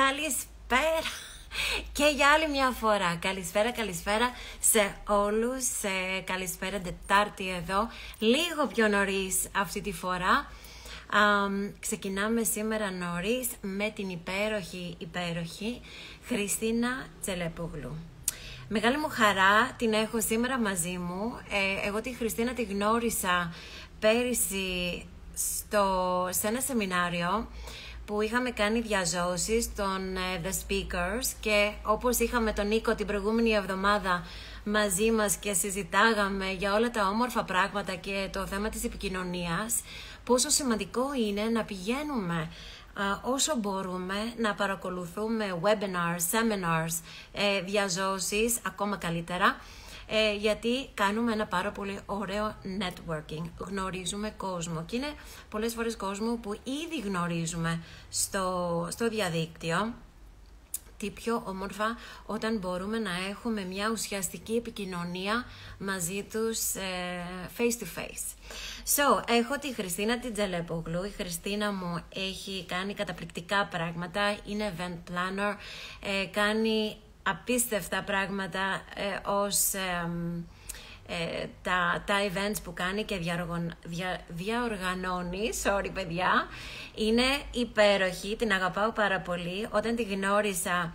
Καλησπέρα και για άλλη μια φορά. Καλησπέρα, καλησπέρα σε όλους. Ε, καλησπέρα Τετάρτη εδώ. Λίγο πιο νωρίς αυτή τη φορά. ξεκινάμε σήμερα νωρίς με την υπέροχη, υπέροχη Χριστίνα Τσελεπούγλου. Μεγάλη μου χαρά την έχω σήμερα μαζί μου. Ε, εγώ τη Χριστίνα τη γνώρισα πέρυσι στο, σε ένα σεμινάριο που είχαμε κάνει διαζώσεις των ε, The Speakers και όπως είχαμε τον Νίκο την προηγούμενη εβδομάδα μαζί μας και συζητάγαμε για όλα τα όμορφα πράγματα και το θέμα της επικοινωνίας, πόσο σημαντικό είναι να πηγαίνουμε όσο μπορούμε να παρακολουθούμε webinars, seminars, ε, διαζώσεις, ακόμα καλύτερα, ε, γιατί κάνουμε ένα πάρα πολύ ωραίο networking. Γνωρίζουμε κόσμο και είναι πολλές φορές κόσμο που ήδη γνωρίζουμε στο, στο διαδίκτυο τι πιο όμορφα όταν μπορούμε να έχουμε μια ουσιαστική επικοινωνία μαζί τους ε, face to face. So, έχω τη Χριστίνα την Τζελέπογλου. Η Χριστίνα μου έχει κάνει καταπληκτικά πράγματα, είναι event planner, ε, κάνει απίστευτα πράγματα ε, ως ε, τα, τα events που κάνει και διαργων, δια, διαοργανώνει, sorry παιδιά, είναι υπέροχη, την αγαπάω πάρα πολύ. Όταν τη γνώρισα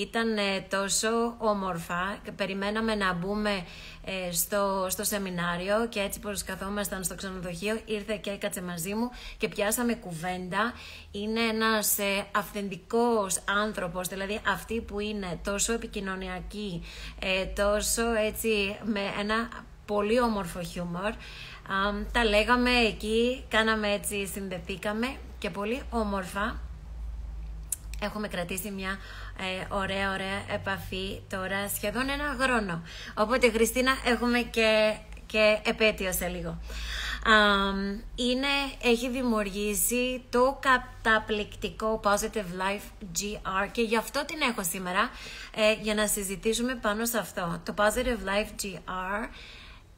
ήταν ε, τόσο όμορφα και περιμέναμε να μπούμε ε, στο, στο σεμινάριο και έτσι πως καθόμασταν στο ξενοδοχείο ήρθε και έκατσε μαζί μου και πιάσαμε κουβέντα. Είναι ένας ε, αυθεντικός άνθρωπος, δηλαδή αυτή που είναι τόσο επικοινωνιακή, ε, τόσο έτσι με ένα πολύ όμορφο χιούμορ. τα λέγαμε εκεί, κάναμε έτσι, συνδεθήκαμε και πολύ όμορφα έχουμε κρατήσει μια ε, ωραία ωραία επαφή τώρα σχεδόν ένα χρόνο. Οπότε Χριστίνα έχουμε και, και επέτειο σε λίγο. είναι, έχει δημιουργήσει το καταπληκτικό Positive Life GR και γι' αυτό την έχω σήμερα ε, για να συζητήσουμε πάνω σε αυτό. Το Positive Life GR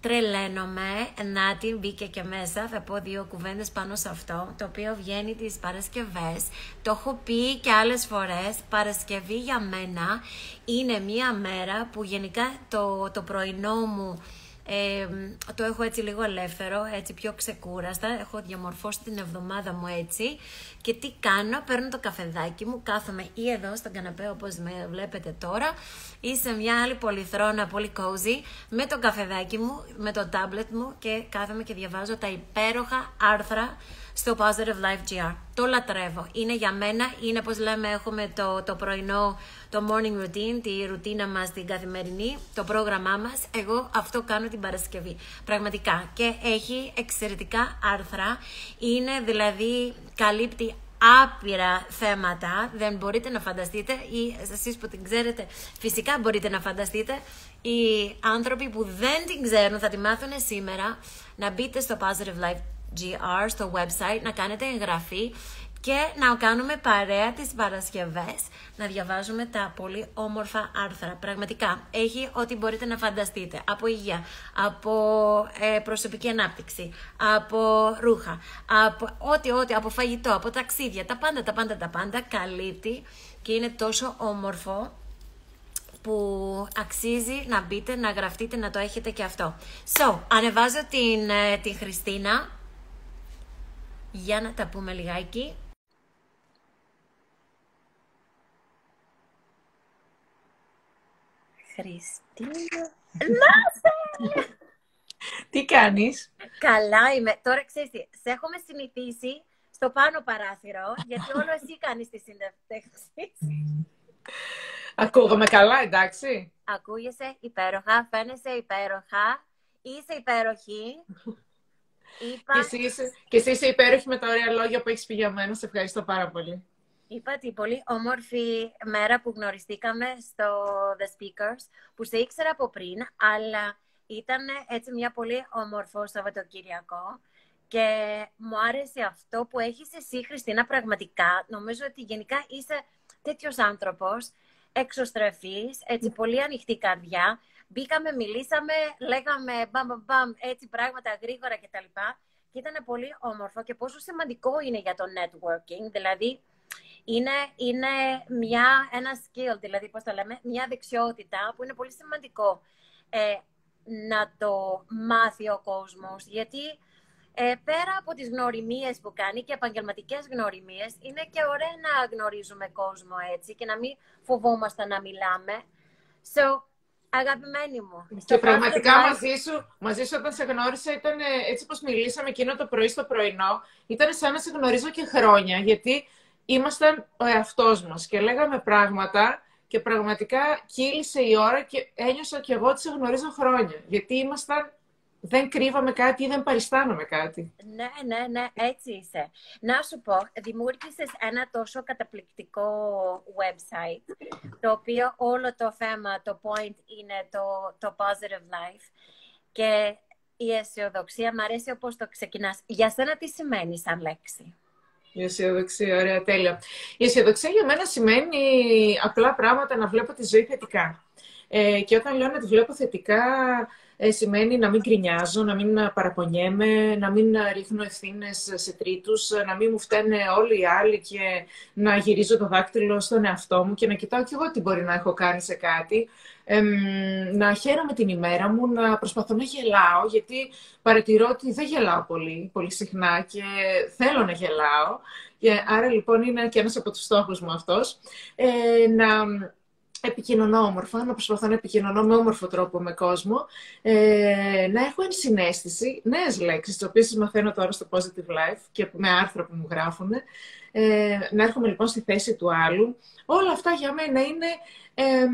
τρελαίνομαι, να την μπήκε και μέσα, θα πω δύο κουβέντες πάνω σε αυτό, το οποίο βγαίνει τις Παρασκευές. Το έχω πει και άλλες φορές, Παρασκευή για μένα είναι μία μέρα που γενικά το, το πρωινό μου ε, το έχω έτσι λίγο ελεύθερο, έτσι πιο ξεκούραστα. Έχω διαμορφώσει την εβδομάδα μου έτσι. Και τι κάνω, παίρνω το καφεδάκι μου, κάθομαι ή εδώ στον καναπέ όπως με βλέπετε τώρα ή σε μια άλλη πολυθρόνα, πολύ cozy, με το καφεδάκι μου, με το tablet μου και κάθομαι και διαβάζω τα υπέροχα άρθρα στο Positive Life GR. Το λατρεύω. Είναι για μένα, είναι όπως λέμε έχουμε το, το πρωινό, το morning routine, τη ρουτίνα μας την καθημερινή, το πρόγραμμά μας. Εγώ αυτό κάνω την Παρασκευή. Πραγματικά. Και έχει εξαιρετικά άρθρα. Είναι δηλαδή, καλύπτει άπειρα θέματα, δεν μπορείτε να φανταστείτε ή εσείς που την ξέρετε φυσικά μπορείτε να φανταστείτε οι άνθρωποι που δεν την ξέρουν θα τη μάθουν σήμερα να μπείτε στο Positive Life GR στο website, να κάνετε εγγραφή και να κάνουμε παρέα τις Παρασκευές, να διαβάζουμε τα πολύ όμορφα άρθρα. Πραγματικά, έχει ό,τι μπορείτε να φανταστείτε. Από υγεία, από ε, προσωπική ανάπτυξη, από ρούχα, από ό,τι, ό,τι, από φαγητό, από ταξίδια, τα πάντα, τα πάντα, τα πάντα, καλύπτει και είναι τόσο όμορφο που αξίζει να μπείτε, να γραφτείτε, να το έχετε και αυτό. So, ανεβάζω την, ε, την Χριστίνα για να τα πούμε λιγάκι. Χριστίνα. Να Τι κάνεις; Καλά είμαι. Τώρα ξέρεις τι, σε έχουμε συνηθίσει στο πάνω παράθυρο, γιατί όλο εσύ κάνεις τις συνδευτέξεις. Ακούγομαι καλά, εντάξει. Ακούγεσαι υπέροχα, φαίνεσαι υπέροχα, είσαι υπέροχη. Είπα... Και, εσύ είσαι, και εσύ είσαι υπέροχη με τα ωραία λόγια που έχεις πει για μένα. Σε ευχαριστώ πάρα πολύ. Είπα την πολύ όμορφη μέρα που γνωριστήκαμε στο The Speakers, που σε ήξερα από πριν, αλλά ήταν έτσι μια πολύ όμορφο Σαββατοκυριακό και μου άρεσε αυτό που έχεις εσύ, Χριστίνα, πραγματικά. Νομίζω ότι γενικά είσαι τέτοιος άνθρωπος, εξωστρεφής, έτσι πολύ ανοιχτή καρδιά. Μπήκαμε, μιλήσαμε, λέγαμε μπαμ, μπαμ, μπαμ, έτσι πράγματα γρήγορα κτλ. Και, και ήταν πολύ όμορφο και πόσο σημαντικό είναι για το networking, δηλαδή είναι, είναι μια, ένα skill, δηλαδή πώς το λέμε, μια δεξιότητα που είναι πολύ σημαντικό ε, να το μάθει ο κόσμος, γιατί ε, πέρα από τις γνωριμίες που κάνει και επαγγελματικές γνωριμίες, είναι και ωραία να γνωρίζουμε κόσμο έτσι και να μην φοβόμαστε να μιλάμε. So, αγαπημένη μου. Και πραγματικά μαζί σου, μαζί σου όταν σε γνώρισα, ήταν έτσι όπως μιλήσαμε εκείνο το πρωί στο πρωινό, ήταν σαν να σε γνωρίζω και χρόνια, γιατί ήμασταν ο εαυτός μας και λέγαμε πράγματα και πραγματικά κύλησε η ώρα και ένιωσα και εγώ ότι σε γνωρίζω χρόνια, γιατί ήμασταν δεν κρύβαμε κάτι ή δεν παριστάναμε κάτι. Ναι, ναι, ναι, έτσι είσαι. Να σου πω, δημιούργησες ένα τόσο καταπληκτικό website, το οποίο όλο το θέμα, το point είναι το, το positive life. Και η αισιοδοξία, μου αρέσει όπως το ξεκινάς. Για σένα τι σημαίνει σαν λέξη; Η αισιοδοξία, ωραία, τέλεια. Η αισιοδοξία για μένα σημαίνει απλά πράγματα να βλέπω τη ζωή θετικά. Ε, και όταν λέω να τη βλέπω θετικά, ε, σημαίνει να μην κρινιάζω, να μην παραπονιέμαι, να μην ρίχνω ευθύνες σε τρίτους, να μην μου φταίνε όλοι οι άλλοι και να γυρίζω το δάκτυλο στον εαυτό μου και να κοιτάω κι εγώ τι μπορεί να έχω κάνει σε κάτι. Ε, να χαίρομαι την ημέρα μου, να προσπαθώ να γελάω, γιατί παρατηρώ ότι δεν γελάω πολύ, πολύ συχνά και θέλω να γελάω. Και άρα λοιπόν είναι και ένας από τους στόχους μου αυτός. Ε, να επικοινωνώ όμορφα, να προσπαθώ να επικοινωνώ με όμορφο τρόπο με κόσμο, ε, να έχω ενσυναίσθηση, νέες λέξεις, τις οποίες μαθαίνω τώρα στο Positive Life και με άρθρα που μου γράφουν, ε, να έρχομαι λοιπόν στη θέση του άλλου. Όλα αυτά για μένα είναι ε,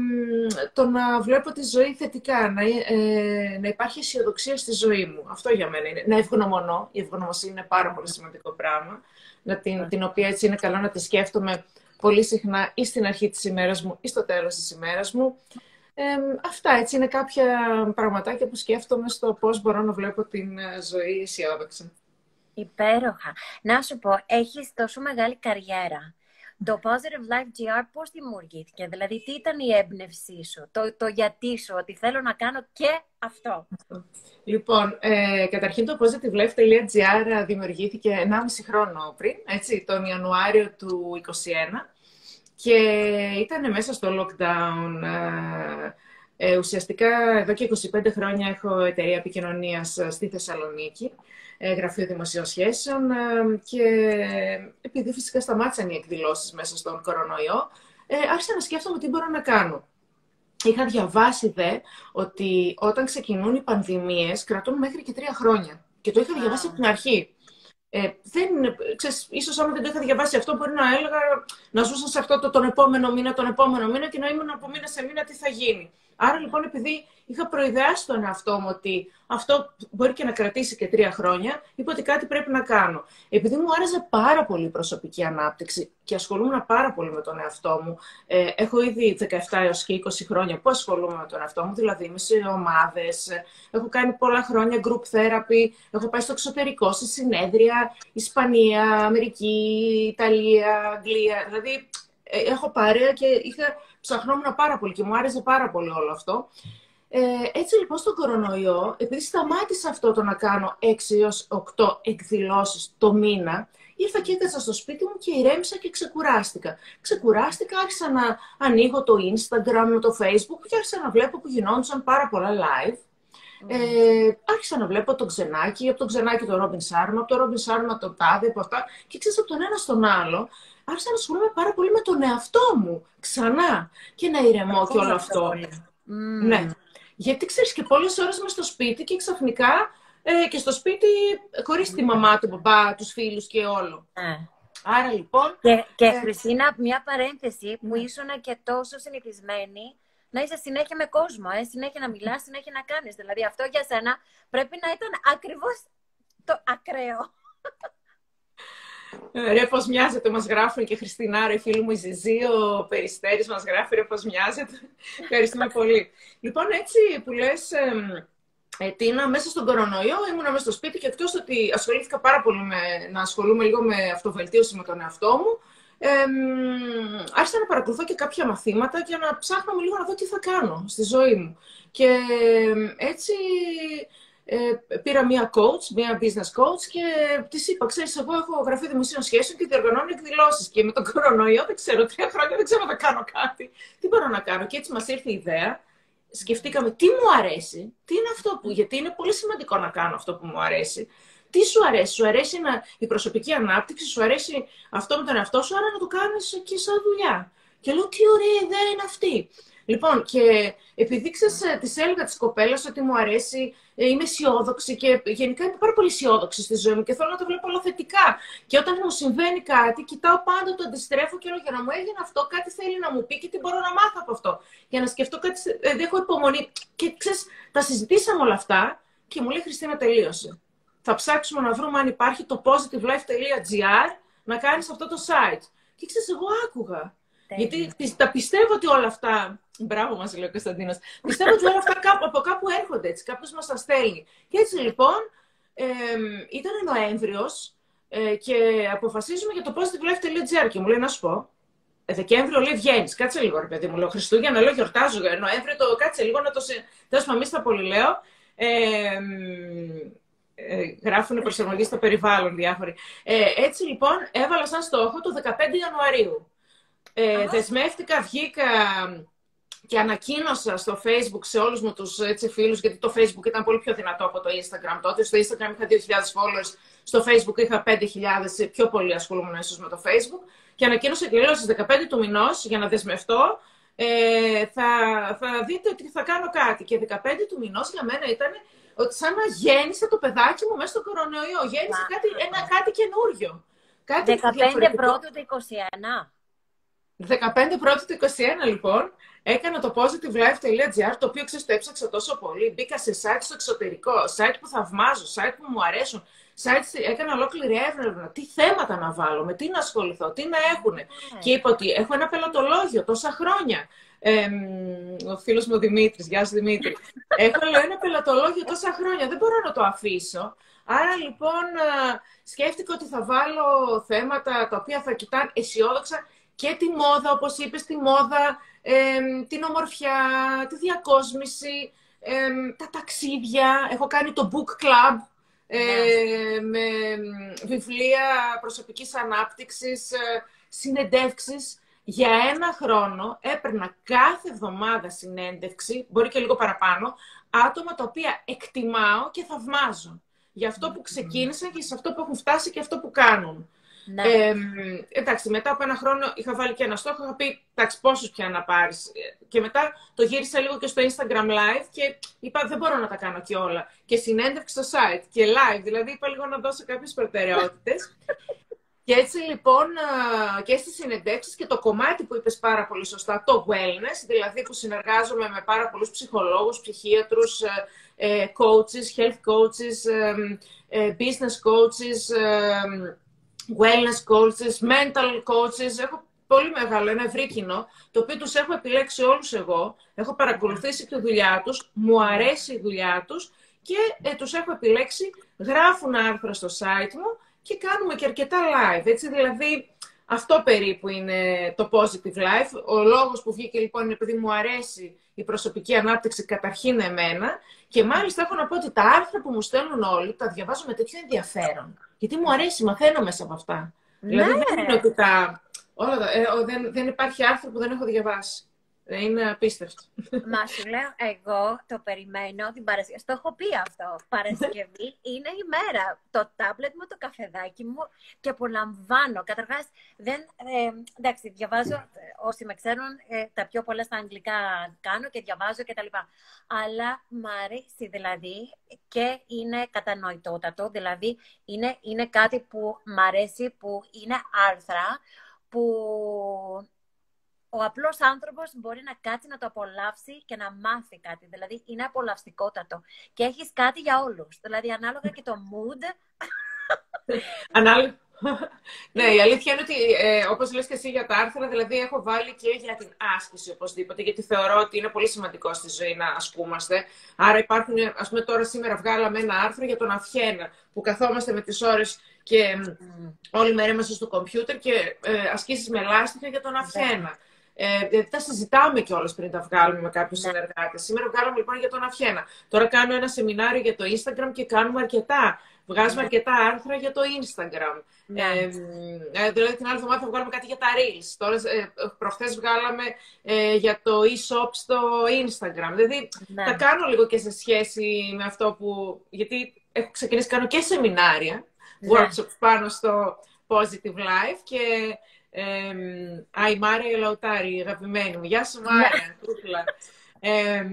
το να βλέπω τη ζωή θετικά, να, ε, να υπάρχει αισιοδοξία στη ζωή μου. Αυτό για μένα είναι. Να ευγνωμονώ. Η ευγνωμοσύνη είναι πάρα πολύ σημαντικό πράγμα, να την, την οποία έτσι είναι καλό να τη σκέφτομαι πολύ συχνά ή στην αρχή της ημέρας μου ή στο τέλος της ημέρας μου. Ε, αυτά έτσι είναι κάποια πραγματάκια που σκέφτομαι στο πώς μπορώ να βλέπω την ε, ζωή αισιόδοξα. Υπέροχα. Να σου πω, έχεις τόσο μεγάλη καριέρα. Το Positive Life GR πώς δημιουργήθηκε, δηλαδή τι ήταν η έμπνευσή σου, το, το γιατί σου, ότι θέλω να κάνω και αυτό. Λοιπόν, ε, καταρχήν το positivelife.gr δημιουργήθηκε 1,5 χρόνο πριν, έτσι, τον Ιανουάριο του 2021 και ήταν μέσα στο lockdown. Ε, ε, ουσιαστικά εδώ και 25 χρόνια έχω εταιρεία επικοινωνίας στη Θεσσαλονίκη, ε, γραφείο δημοσίων σχέσεων ε, και επειδή φυσικά σταμάτησαν οι εκδηλώσεις μέσα στον κορονοϊό, ε, άρχισα να σκέφτομαι τι μπορώ να κάνω. Είχα διαβάσει δε ότι όταν ξεκινούν οι πανδημίες κρατούν μέχρι και τρία χρόνια. Και το είχα διαβάσει από την αρχή. Ε, δεν, ξέρεις, ίσως άμα δεν το είχα διαβάσει αυτό, μπορεί να έλεγα να ζούσα σε αυτό το, τον επόμενο μήνα, τον επόμενο μήνα και να ήμουν από μήνα σε μήνα τι θα γίνει. Άρα λοιπόν, επειδή είχα προειδεάσει τον εαυτό μου ότι αυτό μπορεί και να κρατήσει και τρία χρόνια, είπα ότι κάτι πρέπει να κάνω. Επειδή μου άρεσε πάρα πολύ η προσωπική ανάπτυξη και ασχολούμαι πάρα πολύ με τον εαυτό μου, ε, έχω ήδη 17 έως και 20 χρόνια που ασχολούμαι με τον εαυτό μου, δηλαδή είμαι σε ομάδες, έχω κάνει πολλά χρόνια group therapy, έχω πάει στο εξωτερικό, σε συνέδρια, Ισπανία, Αμερική, Ιταλία, Αγγλία, δηλαδή ε, έχω παρέα και είχα, ψαχνόμουν πάρα πολύ και μου άρεσε πάρα πολύ όλο αυτό. Ε, έτσι λοιπόν στον κορονοϊό, επειδή σταμάτησα αυτό το να κάνω 6 έως 8 εκδηλώσεις το μήνα, ήρθα και έκατσα στο σπίτι μου και ηρέμησα και ξεκουράστηκα. Ξεκουράστηκα, άρχισα να ανοίγω το Instagram, το Facebook και άρχισα να βλέπω που γινόντουσαν πάρα πολλά live. Ε, άρχισα να βλέπω τον ξενάκι, από τον ξενάκι τον Ρόμπιν Σάρμα, από τον Ρόμπιν Σάρμα τον Τάδε, από αυτά. Και ξέρεις από τον ένα στον άλλο, άρχισα να ασχολούμαι πάρα πολύ με τον εαυτό μου ξανά και να ηρεμώ και όλο αυτό. Ναι. Γιατί ξέρεις και πολλές ώρες είμαι στο σπίτι και ξαφνικά ε, και στο σπίτι χωρίς τη μαμά, του μπαμπά, τους φίλους και όλο. Ναι. Άρα λοιπόν. Και, και ε... Χριστίνα, μια παρένθεση που ήσουν και τόσο συνηθισμένη να είσαι συνέχεια με κόσμο, ε, συνέχεια να μιλάς, συνέχεια να κάνεις. Δηλαδή αυτό για σένα πρέπει να ήταν ακριβώς το ακραίο. Ε, ρε πώς μοιάζεται, μας γράφουν και Χριστίνα, ρε φίλη μου η Ζιζή, ο Περιστέρης μας γράφει ρε πώς μοιάζεται. Ευχαριστούμε πολύ. Λοιπόν, έτσι που λες, ε, Τίνα, μέσα στον κορονοϊό ήμουν μέσα στο σπίτι και εκτός ότι ασχολήθηκα πάρα πολύ με, να ασχολούμαι λίγο με αυτοβελτίωση με τον εαυτό μου, ε, άρχισα να παρακολουθώ και κάποια μαθήματα και να ψάχνω λίγο να δω τι θα κάνω στη ζωή μου. Και έτσι ε, πήρα μία coach, μία business coach και της είπα: Ξέρεις, εγώ έχω γραφεί δημοσίων σχέσεων και διοργανώνω εκδηλώσεις. Και με τον κορονοϊό δεν ξέρω, τρία χρόνια δεν ξέρω να κάνω κάτι. Τι μπορώ να κάνω; Και έτσι μας ήρθε η ιδέα. Σκεφτήκαμε τι μου αρέσει, τι είναι αυτό που. Γιατί είναι πολύ σημαντικό να κάνω αυτό που μου αρέσει; Τι σου αρέσει, σου αρέσει να, η προσωπική ανάπτυξη, σου αρέσει αυτό με τον εαυτό σου, άρα να το κάνεις και σαν δουλειά. Και λέω, τι ωραία ιδέα είναι αυτή. Λοιπόν, και επειδή ξέρεις, τη έλεγα της κοπέλας ότι μου αρέσει, ε, είμαι αισιόδοξη και γενικά είμαι πάρα πολύ αισιόδοξη στη ζωή μου και θέλω να το βλέπω όλα θετικά. Και όταν μου συμβαίνει κάτι, κοιτάω πάντα, το αντιστρέφω και λέω για να μου έγινε αυτό, κάτι θέλει να μου πει και τι μπορώ να μάθω από αυτό. Για να σκεφτώ κάτι, δεν έχω υπομονή. Και ξέρεις, τα συζητήσαμε όλα αυτά και μου λέει Χριστίνα, τελείωσε. Θα ψάξουμε να βρούμε αν υπάρχει το positivelife.gr να κάνεις αυτό το site. Και ξέρεις, εγώ άκουγα. Γιατί τα πιστεύω ότι όλα αυτά. Μπράβο μας, λέει ο Κωνσταντίνος. πιστεύω ότι όλα αυτά κάπου, από κάπου έρχονται έτσι. Κάποιος μας τα στέλνει. Και έτσι λοιπόν ε, ήταν Νοέμβριος ε, και αποφασίζουμε για το positivelife.gr και μου λέει να σου πω. Ε, Δεκέμβριο λέει βγαίνεις. Κάτσε λίγο, ρε παιδί μου. Λέω Χριστούγεννα, λέω γιορτάζω. Ε, Νοέμβριο το κάτσε λίγο να το. Τέλος πάντων, στα πολύ λέω. Ε, ε, γράφουν προσαρμογή στο περιβάλλον διάφοροι. Ε, έτσι λοιπόν έβαλα σαν στόχο το 15 Ιανουαρίου. Ε, δεσμεύτηκα, βγήκα και ανακοίνωσα στο Facebook σε όλους μου τους έτσι, φίλους, γιατί το Facebook ήταν πολύ πιο δυνατό από το Instagram τότε. Στο Instagram είχα 2.000 followers, στο Facebook είχα 5.000, πιο πολύ ασχολούμαι ίσως με το Facebook. Και ανακοίνωσα και λέω στις 15 του μηνός, για να δεσμευτώ, ε, θα, θα δείτε ότι θα κάνω κάτι. Και 15 του μηνός για μένα ήταν ότι σαν να γέννησε το παιδάκι μου μέσα στο κορονοϊό. Γέννησε κάτι, ένα, κάτι καινούριο. Κάτι 15 πρώτου του 21. 15 πρώτου του 21 λοιπόν, έκανα το positivelife.gr, το οποίο ξέρεις το έψαξα τόσο πολύ. Μπήκα σε site στο εξωτερικό, site που θαυμάζω, site που μου αρέσουν. Site, έκανα ολόκληρη έρευνα. Τι θέματα να βάλω, με τι να ασχοληθώ, τι να έχουν. Ναι. Και είπα ότι έχω ένα πελατολόγιο τόσα χρόνια. Ε, ο φίλος μου Δημήτρης, γεια σου Δημήτρη. Έχω ένα πελατολόγιο τόσα χρόνια, δεν μπορώ να το αφήσω. Άρα λοιπόν σκέφτηκα ότι θα βάλω θέματα τα οποία θα κοιτάνε αισιόδοξα και τη μόδα, όπως είπες, τη μόδα, την ομορφιά, τη διακόσμηση, τα ταξίδια. Έχω κάνει το book club ε, ναι. με βιβλία προσωπικής ανάπτυξης, ε, συνεντεύξεις. Για ένα χρόνο έπαιρνα κάθε εβδομάδα συνέντευξη, μπορεί και λίγο παραπάνω, άτομα τα οποία εκτιμάω και θαυμάζω. Για αυτό που ξεκίνησαν και σε αυτό που έχουν φτάσει και αυτό που κάνουν. Ναι. Ε, εντάξει, μετά από ένα χρόνο είχα βάλει και ένα στόχο, είχα πει, εντάξει, πόσους πια να πάρεις. Και μετά το γύρισα λίγο και στο Instagram Live και είπα, δεν μπορώ να τα κάνω και όλα. Και συνέντευξη στο site και live, δηλαδή είπα λίγο να δώσω κάποιες προτεραιότητες. και έτσι λοιπόν και στις συνεντεύξεις και το κομμάτι που είπες πάρα πολύ σωστά, το wellness, δηλαδή που συνεργάζομαι με πάρα πολλούς ψυχολόγους, ψυχίατρους, ε, ε, coaches, health coaches, ε, business coaches, wellness coaches, mental coaches. Έχω πολύ μεγάλο, ένα ευρύ κοινό, το οποίο τους έχω επιλέξει όλους εγώ. Έχω παρακολουθήσει τη δουλειά τους, μου αρέσει η δουλειά τους και ε, τους έχω επιλέξει, γράφουν άρθρα στο site μου και κάνουμε και αρκετά live. Έτσι, δηλαδή, αυτό περίπου είναι το positive life. Ο λόγος που βγήκε λοιπόν είναι επειδή μου αρέσει η προσωπική ανάπτυξη καταρχήν εμένα και μάλιστα έχω να πω ότι τα άρθρα που μου στέλνουν όλοι τα διαβάζω με τέτοιο ενδιαφέρον. Γιατί μου αρέσει, μαθαίνω μέσα από αυτά. Δηλαδή δεν ναι. είναι ότι τα... Όλα, ε, δεν, δεν υπάρχει άρθρο που δεν έχω διαβάσει. Είναι απίστευτο. Μα σου λέω, εγώ το περιμένω την Παρασκευή. Το έχω πει αυτό. Παρασκευή είναι η μέρα. Το τάμπλετ μου, το καφεδάκι μου και απολαμβάνω. Καταρχάς, δεν. Ε, εντάξει, διαβάζω. Ε, όσοι με ξέρουν, ε, τα πιο πολλά στα αγγλικά κάνω και διαβάζω κτλ. Αλλά μ' αρέσει δηλαδή και είναι κατανοητότατο. Δηλαδή, είναι, είναι κάτι που μ' αρέσει, που είναι άρθρα που ο απλός άνθρωπος μπορεί να κάτσει να το απολαύσει και να μάθει κάτι. Δηλαδή είναι απολαυστικότατο. Και έχεις κάτι για όλους. Δηλαδή ανάλογα και το mood. Ανάλογα. ναι, η αλήθεια είναι ότι, ε, όπως λες και εσύ για τα άρθρα, δηλαδή έχω βάλει και για την άσκηση οπωσδήποτε, γιατί θεωρώ ότι είναι πολύ σημαντικό στη ζωή να ασκούμαστε. Άρα υπάρχουν, ας πούμε τώρα σήμερα βγάλαμε ένα άρθρο για τον Αυχένα, που καθόμαστε με τις ώρες και mm. όλη μέρα είμαστε στο κομπιούτερ και ε, ασκήσεις με λάστιχα για τον Αυχένα. Ε, δηλαδή τα συζητάμε κιόλας πριν τα βγάλουμε με κάποιους ναι. συνεργάτες. Σήμερα βγάλαμε λοιπόν για τον Αφιένα. Τώρα κάνω ένα σεμινάριο για το Instagram και κάνουμε αρκετά. Βγάζουμε ναι. αρκετά άρθρα για το Instagram. Ναι. Ε, ε, δηλαδή την άλλη εβδομάδα θα βγάλουμε κάτι για τα Reels. Τώρα, ε, προχθές βγάλαμε ε, για το e-shop στο Instagram. Δηλαδή ναι. τα κάνω λίγο και σε σχέση με αυτό που... Γιατί έχω ξεκινήσει, κάνω και σεμινάρια, ναι. workshops πάνω στο Positive Life και ε, α, η Μάρια Λαουτάρη, αγαπημένη μου. Γεια σου Μάρια, ε,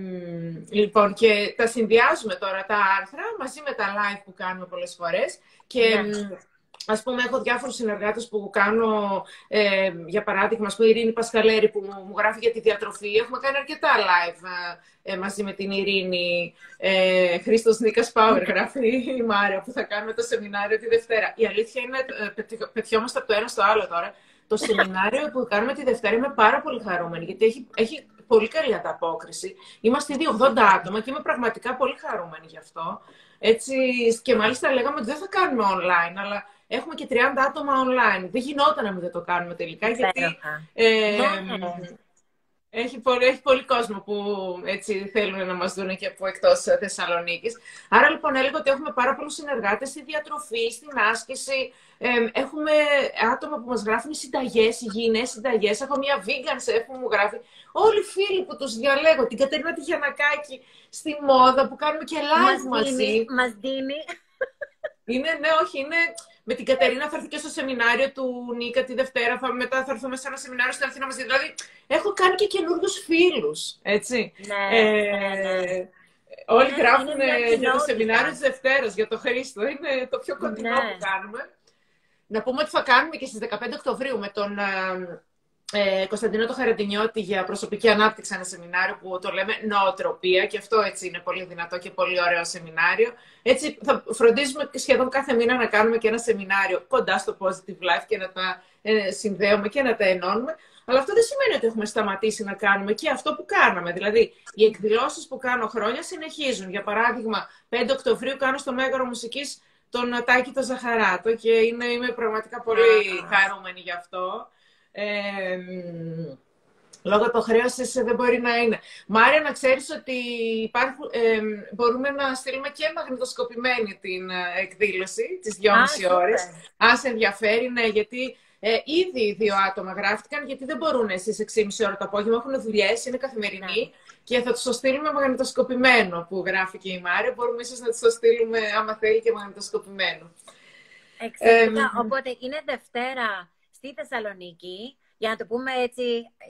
λοιπόν, και τα συνδυάζουμε τώρα τα άρθρα μαζί με τα live που κάνουμε πολλές φορές και ναι. Ας πούμε, έχω διάφορους συνεργάτες που κάνω, ε, για παράδειγμα, ας πούμε, η Ειρήνη Πασχαλέρη που μου, γράφει για τη διατροφή. Έχουμε κάνει αρκετά live ε, μαζί με την Ειρήνη. Ε, Χρήστος Νίκας Πάουερ γράφει η Μάρια που θα κάνουμε το σεμινάριο τη Δευτέρα. Η αλήθεια είναι, ε, πετιόμαστε από το ένα στο άλλο τώρα. Το σεμινάριο που κάνουμε τη Δευτέρα είμαι πάρα πολύ χαρούμενη, γιατί έχει, έχει πολύ καλή ανταπόκριση. Είμαστε ήδη 80 άτομα και είμαι πραγματικά πολύ χαρούμενη γι' αυτό. Έτσι, και μάλιστα λέγαμε ότι δεν θα κάνουμε online, αλλά έχουμε και 30 άτομα online. Δεν γινόταν να μην δεν το κάνουμε τελικά, γιατί ε, έχει, πολύ, έχει πολύ κόσμο που έτσι θέλουν να μας δουν και από εκτός Θεσσαλονίκης. Άρα λοιπόν έλεγα ότι έχουμε πάρα πολλούς συνεργάτες στη διατροφή, στην άσκηση. έχουμε άτομα που μας γράφουν συνταγές, υγιεινές συνταγές. Έχω μια vegan chef που μου γράφει. Όλοι οι φίλοι που τους διαλέγω, την Κατερίνα Τυχιανακάκη στη μόδα που κάνουμε και live μας μαζί. Δίνει, μας δίνει. Είναι, ναι, όχι, είναι με την Κατερίνα θα έρθει και στο σεμινάριο του Νίκα τη Δευτέρα. Θα, μετά θα έρθουμε σε ένα σεμινάριο στην Αθήνα μαζί. Δηλαδή, έχω κάνει και καινούριους φίλους. Έτσι. Ναι, ε, ναι, ναι. Όλοι ναι, γράφουν για το σεμινάριο της Δευτέρας, για το Χρήστο. Είναι το πιο κοντινό ναι. που κάνουμε. Να πούμε ότι θα κάνουμε και στις 15 Οκτωβρίου με τον ε, ε, Κωνσταντινό το Χαραντινιώτη για προσωπική ανάπτυξη, ένα σεμινάριο που το λέμε νοοτροπία και αυτό έτσι είναι πολύ δυνατό και πολύ ωραίο σεμινάριο. Έτσι θα φροντίζουμε σχεδόν κάθε μήνα να κάνουμε και ένα σεμινάριο κοντά στο Positive Life και να τα ε, συνδέουμε και να τα ενώνουμε. Αλλά αυτό δεν σημαίνει ότι έχουμε σταματήσει να κάνουμε και αυτό που κάναμε. Δηλαδή, οι εκδηλώσεις που κάνω χρόνια συνεχίζουν. Για παράδειγμα, 5 Οκτωβρίου κάνω στο Μέγαρο Μουσικής τον Τάκη το Ζαχαράτο και είναι, είμαι πραγματικά πολύ χαρούμενη γι' αυτό. Ε, λόγω υποχρέωση δεν μπορεί να είναι. Μάρια, να ξέρεις ότι υπάρχουν, ε, μπορούμε να στείλουμε και μαγνητοσκοπημένη την ε, εκδήλωση τις 2,5 ώρες. Αν σε ενδιαφέρει, ναι, γιατί ε, ήδη δύο άτομα γράφτηκαν, γιατί δεν μπορούν εσείς 6,5 ώρα το απόγευμα, έχουν δουλειές, είναι καθημερινοί ναι. και θα τους το στείλουμε μαγνητοσκοπημένο που γράφει και η Μάρια. Μπορούμε ίσως να τους το στείλουμε, άμα θέλει, και μαγνητοσκοπημένο. Εξαιρετικά. Οπότε είναι Δευτέρα στη Θεσσαλονίκη, για να το πούμε έτσι,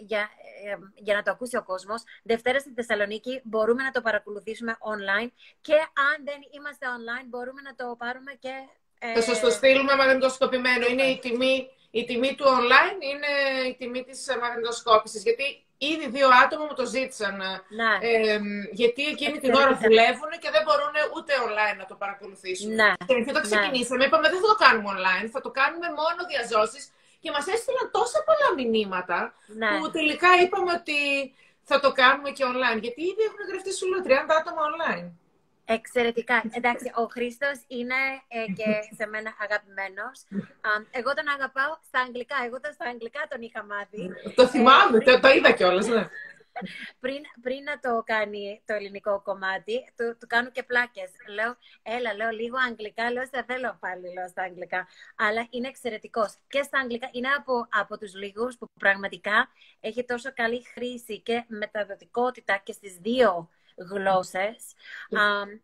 για, ε, για να το ακούσει ο κόσμος, Δευτέρα στη Θεσσαλονίκη μπορούμε να το παρακολουθήσουμε online και αν δεν είμαστε online μπορούμε να το πάρουμε και... Ε... Θα σας το στείλουμε μαγνητοσκοπημένο. Είναι η τιμή, η τιμή του online, είναι η τιμή της μαγνητοσκόπησης, γιατί Ήδη δύο άτομα μου το ζήτησαν. Ναι. Ε, γιατί εκείνη την ώρα δουλεύουν και δεν μπορούν ούτε online να το παρακολουθήσουν. Ναι. Και όταν ναι. ξεκινήσαμε, είπαμε δεν θα το κάνουμε online, θα το κάνουμε μόνο διαζώσεις και μας έστειλαν τόσα πολλά μηνύματα ναι. που τελικά είπαμε ότι θα το κάνουμε και online. Γιατί ήδη έχουν γραφτεί σου 30 άτομα online. Εξαιρετικά. Εντάξει, ο Χρήστος είναι ε, και σε μένα αγαπημένος. εγώ τον αγαπάω στα αγγλικά. Εγώ τον στα αγγλικά τον είχα μάθει. Το θυμάμαι, ε, το, το είδα κιόλας, ναι. Πριν, πριν να το κάνει το ελληνικό κομμάτι, του, του κάνω και πλάκες. Λέω, έλα, λέω λίγο αγγλικά, λέω, σε θέλω πάλι, λέω στα αγγλικά. Αλλά είναι εξαιρετικός. Και στα αγγλικά είναι από, από τους λίγους που πραγματικά έχει τόσο καλή χρήση και μεταδοτικότητα και στις δύο γλώσσες.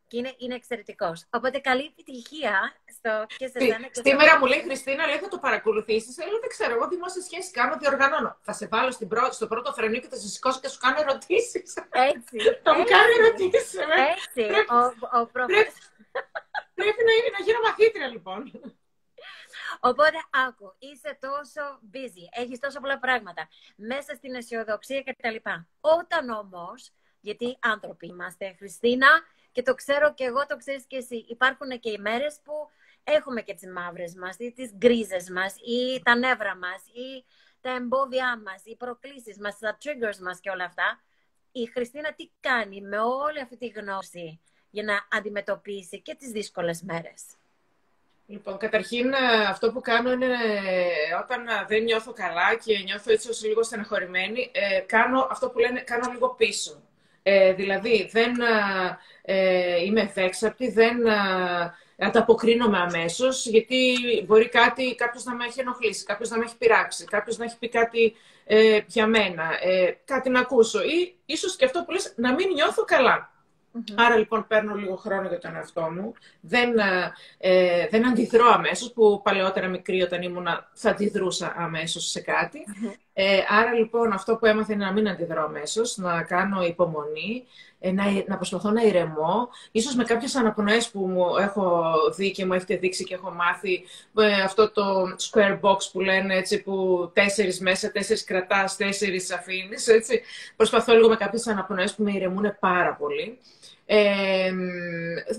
και είναι, είναι εξαιρετικός. Οπότε καλή επιτυχία στο, και σε εσένα. Σήμερα μου λέει Χριστίνα, λέει θα το παρακολουθήσεις. Λέω δεν ξέρω, εγώ δημόσια σχέση κάνω, διοργανώνω. Θα σε βάλω στην πρώτη, στο πρώτο φρενείο και θα σε σηκώσω και σου κάνω ερωτήσεις. Έτσι. θα μου κάνω ερωτήσεις. Έτσι. ο, ο πρέπει, πρέπει να, είναι, να γίνω μαθήτρια λοιπόν. Οπότε, άκου, είσαι τόσο busy, έχεις τόσο πολλά πράγματα, μέσα στην αισιοδοξία κτλ. Όταν όμως γιατί άνθρωποι είμαστε, Χριστίνα, και το ξέρω και εγώ, το ξέρεις και εσύ. Υπάρχουν και οι μέρες που έχουμε και τις μαύρες μας, ή τις γκρίζες μας, ή τα νεύρα μας, ή τα εμπόδια μας, οι προκλήσεις μας, τα triggers μας και όλα αυτά. Η Χριστίνα τι κάνει με όλη αυτή τη γνώση για να αντιμετωπίσει και τις δύσκολες μέρες; Λοιπόν, καταρχήν αυτό που κάνω είναι όταν δεν νιώθω καλά και νιώθω έτσι λίγο στεναχωρημένη, κάνω αυτό που λένε, κάνω λίγο πίσω. Ε, δηλαδή, δεν ε, είμαι ευέξαπτη, δεν ανταποκρίνομαι αμέσως, γιατί μπορεί κάτι, κάποιος να με έχει ενοχλήσει, κάποιος να με έχει πειράξει, κάποιος να έχει πει κάτι ε, για μένα, ε, κάτι να ακούσω ή ίσως και αυτό που λες, να μην νιώθω καλά. Άρα λοιπόν παίρνω λίγο χρόνο για τον εαυτό μου. Δεν, ε, δεν αντιδρώ αμέσως, που παλαιότερα μικρή όταν ήμουνα θα αντιδρούσα αμέσως σε κάτι. Ε, άρα λοιπόν αυτό που έμαθα είναι να μην αντιδρώ αμέσως, να κάνω υπομονή, ε, να, να προσπαθώ να ηρεμώ. Ίσως με κάποιες αναπνοές που μου έχω δει και μου έχετε δείξει και έχω μάθει ε, αυτό το square box που λένε έτσι που τέσσερις μέσα, τέσσερις κρατάς, τέσσερις αφήνεις. Έτσι. Προσπαθώ λίγο με κάποιες αναπνοές που με ηρεμούν πάρα πολύ. Ε,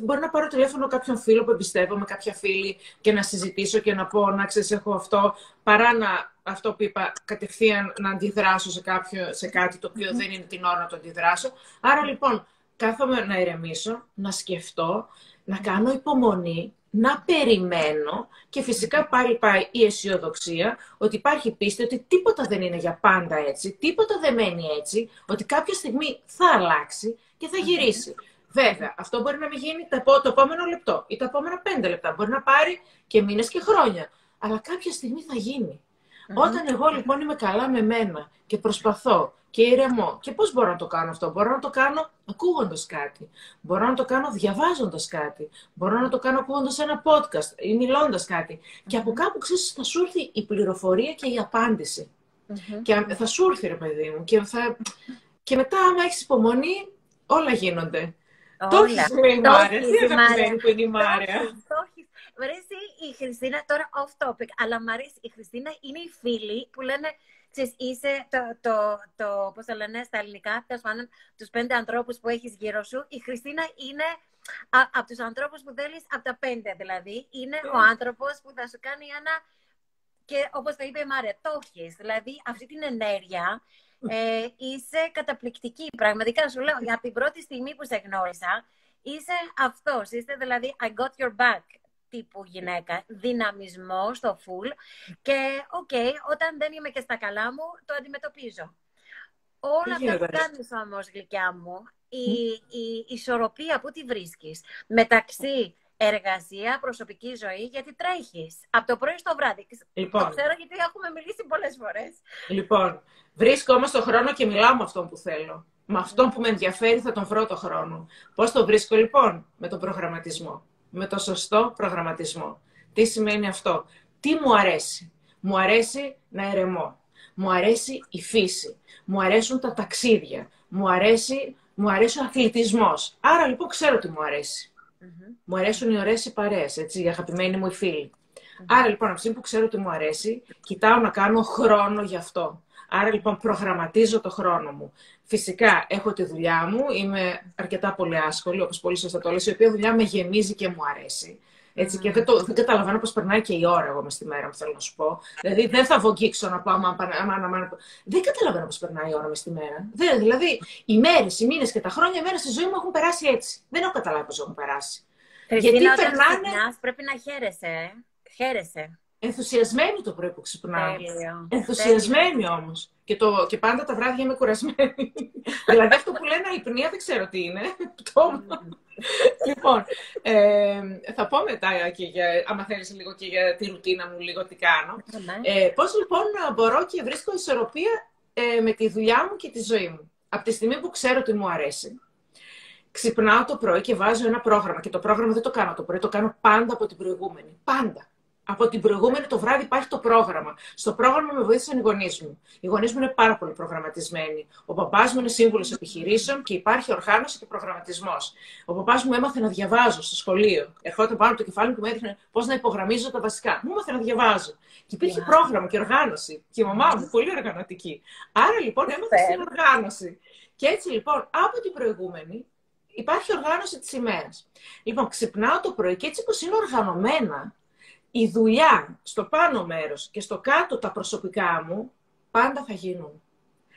μπορεί να πάρω τηλέφωνο κάποιον φίλο που εμπιστεύομαι, κάποια φίλη και να συζητήσω και να πω να ξέρεις έχω αυτό, παρά να αυτό που είπα κατευθείαν να αντιδράσω σε, κάποιο, σε κάτι το οποίο δεν είναι την ώρα να το αντιδράσω. Άρα λοιπόν κάθομαι να ηρεμήσω, να σκεφτώ, να κάνω υπομονή, να περιμένω και φυσικά πάλι πάει η αισιοδοξία ότι υπάρχει πίστη ότι τίποτα δεν είναι για πάντα έτσι, τίποτα δεν μένει έτσι, ότι κάποια στιγμή θα αλλάξει και θα γυρίσει. Βέβαια, αυτό μπορεί να μην γίνει το επόμενο λεπτό ή τα επόμενα πέντε λεπτά. Μπορεί να πάρει και μήνες και χρόνια. Αλλά κάποια στιγμή θα γινει Όταν εγώ λοιπόν είμαι καλά με μένα και προσπαθώ και ηρεμώ. Και πώς μπορώ να το κάνω αυτό; Μπορώ να το κάνω ακούγοντας κάτι. Μπορώ να το κάνω διαβάζοντας κάτι. Μπορώ να το κάνω ακούγοντας ένα podcast ή μιλώντας κάτι. Και από κάπου ξέρεις θα σου έρθει η πληροφορία και η απάντηση. Και θα σου έρθει ρε παιδί μου. Και, θα... και μετά άμα έχεις υπομονή όλα γίνονται. Το έχεις με η Μάρια. Τι αγαπημένη που είναι η Μάρια. Μ' αρέσει η Χριστίνα, τώρα off topic, αλλά μ' αρέσει η Χριστίνα είναι οι φίλοι που λένε ξέρεις, είσαι το, το, το, πώς θα λένε στα ελληνικά, τέλος πάντων, τους πέντε ανθρώπους που έχεις γύρω σου. Η Χριστίνα είναι α, από τους ανθρώπους που θέλεις, από τα πέντε δηλαδή. Είναι ο άνθρωπος που θα σου κάνει ένα, και όπως το είπε η Μάρια, το έχεις. Δηλαδή αυτή την ενέργεια ε, είσαι καταπληκτική. Πραγματικά σου λέω, από την πρώτη στιγμή που σε γνώρισα, είσαι αυτός. Είσαι δηλαδή, I got your back τύπου γυναίκα. Δυναμισμό στο full. Και, OK, okay, όταν δεν είμαι και στα καλά μου, το αντιμετωπίζω. Όλα αυτά που κάνεις όμως, γλυκιά μου, η, η, η ισορροπία που τη βρίσκεις μεταξύ εργασία, προσωπική ζωή, γιατί τρέχεις από το πρωί στο βράδυ. Λοιπόν, το ξέρω γιατί έχουμε μιλήσει πολλές φορές. Λοιπόν, βρίσκω όμως το χρόνο και μιλάω με αυτόν που θέλω. Με αυτόν που με ενδιαφέρει θα τον βρω το χρόνο. Πώς το βρίσκω λοιπόν, με τον προγραμματισμό. Με το σωστό προγραμματισμό. Τι σημαίνει αυτό; Τι μου αρέσει; Μου αρέσει να ερεμώ. Μου αρέσει η φύση. Μου αρέσουν τα ταξίδια. Μου αρέσει, μου αρέσει ο αθλητισμός. Άρα λοιπόν ξέρω τι μου αρέσει. Μου αρέσουν οι ωραίες οι παρέες, έτσι, οι αγαπημένοι μου οι φιλοι Άρα λοιπόν, από που ξέρω ότι μου αρέσει, κοιτάω να κάνω χρόνο γι' αυτό. Άρα λοιπόν προγραμματίζω το χρόνο μου. Φυσικά έχω τη δουλειά μου, είμαι αρκετά πολύ άσχολη, όπως πολύ σωστά το λες, η οποία δουλειά με γεμίζει και μου αρέσει. Έτσι, και δεν, το, δεν καταλαβαίνω πώς περνάει και η ώρα εγώ μες στη μέρα μου, θέλω να σου πω. Δηλαδή, δεν θα βογγίξω να πάω, άμα, Δεν καταλαβαίνω πώς περνάει η ώρα μες στη μέρα. Δεν, δηλαδή, οι μέρες, οι μήνες και τα χρόνια, οι μέρε στη ζωή μου έχουν περάσει έτσι. Δεν έχω καταλάβει πώς έχουν περάσει. Γιατί περνάνε. πρέπει να χαίρεσαι. Ε. Χαίρεσαι. Ενθουσιασμένη το πρωί που ξυπνάω. Ενθουσιασμένη όμως. Και, το, και πάντα τα βράδια είμαι κουρασμένη. δηλαδή αυτό που λένε αϊπνία δεν ξέρω τι είναι. λοιπόν, ε, θα πω μετά και για, άμα θέλεις λίγο και για τη ρουτίνα μου λίγο τι κάνω. Ε, πώς λοιπόν μπορώ και βρίσκω ισορροπία ε, με τη δουλειά μου και τη ζωή μου. Από τη στιγμή που ξέρω ότι μου αρέσει, ξυπνάω το πρωί και βάζω ένα πρόγραμμα. Και το πρόγραμμα δεν το κάνω το πρωί, το κάνω πάντα από την προηγούμενη. Πάντα από την προηγούμενη το βράδυ υπάρχει το πρόγραμμα. Στο πρόγραμμα με βοήθησαν οι γονείς μου. Οι γονείς μου είναι πάρα πολύ προγραμματισμένοι. Ο παπάς μου είναι σύμβουλος επιχειρήσεων και υπάρχει οργάνωση και προγραμματισμός. Ο παπάς μου έμαθε να διαβάζω στο σχολείο. Ερχόταν πάνω από το κεφάλι μου και μου έδειχνε πώς να υπογραμμίζω τα βασικά. Μου έμαθε να διαβάζω. Και υπήρχε πρόγραμμα και οργάνωση. Και η μαμά μου πολύ οργανωτική. Άρα λοιπόν έμαθα στην οργάνωση. Και έτσι λοιπόν από την προηγούμενη υπάρχει οργάνωση της ημέρας. Λοιπόν, ξυπνάω το πρωί και έτσι πω είναι οργανωμένα, η δουλειά στο πάνω μέρος και στο κάτω τα προσωπικά μου πάντα θα γίνουν.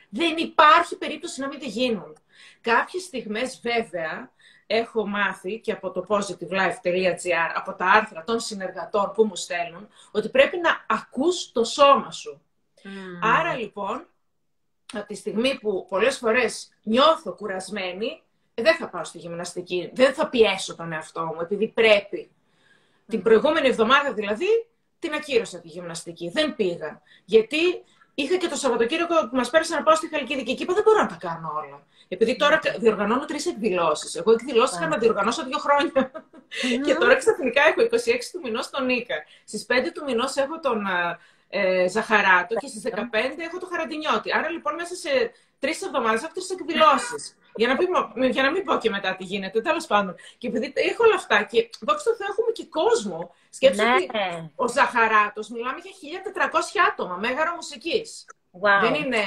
Δεν υπάρχει περίπτωση να μην τη γίνουν. Κάποιες στιγμές βέβαια έχω μάθει και από το positivelife.gr, από τα άρθρα των συνεργατών που μου στέλνουν, ότι πρέπει να ακούς το σώμα σου. Άρα λοιπόν, από τη στιγμή που πολλές φορές νιώθω κουρασμένη, ε, δεν θα πάω στη γυμναστική, δεν θα πιέσω τον εαυτό μου, επειδή πρέπει. Την προηγούμενη εβδομάδα δηλαδή, την ακύρωσα τη γυμναστική. Δεν πήγα. Γιατί είχα και το Σαββατοκύριακο που μας πέρασε να πάω στη Χαλκίδικη και είπα δεν μπορώ να τα κάνω όλα. Επειδή τώρα διοργανώνω τρεις εκδηλώσεις. Εγώ εκδηλώσει είχα να διοργανώσω δύο χρόνια. και τώρα ξαφνικά έχω 26 του μηνός τον Νίκα. Στις 5 του μηνός έχω τον ε, Ζαχαράτο και στις 15 έχω το Χαραντινιώτη. Άρα λοιπόν μέσα σε τρεις εβδομάδες έχω τρεις εκδηλώσεις. Για να, πει, για να μην πω και μετά τι γίνεται, τέλος πάντων. Και επειδή έχω όλα αυτά και δόξα τω Θεώ έχουμε και κόσμο. Σκέψτε ναι. ότι ο Ζαχαράτος μιλάμε για 1400 άτομα, μέγαρο μουσικής. Wow. Δεν είναι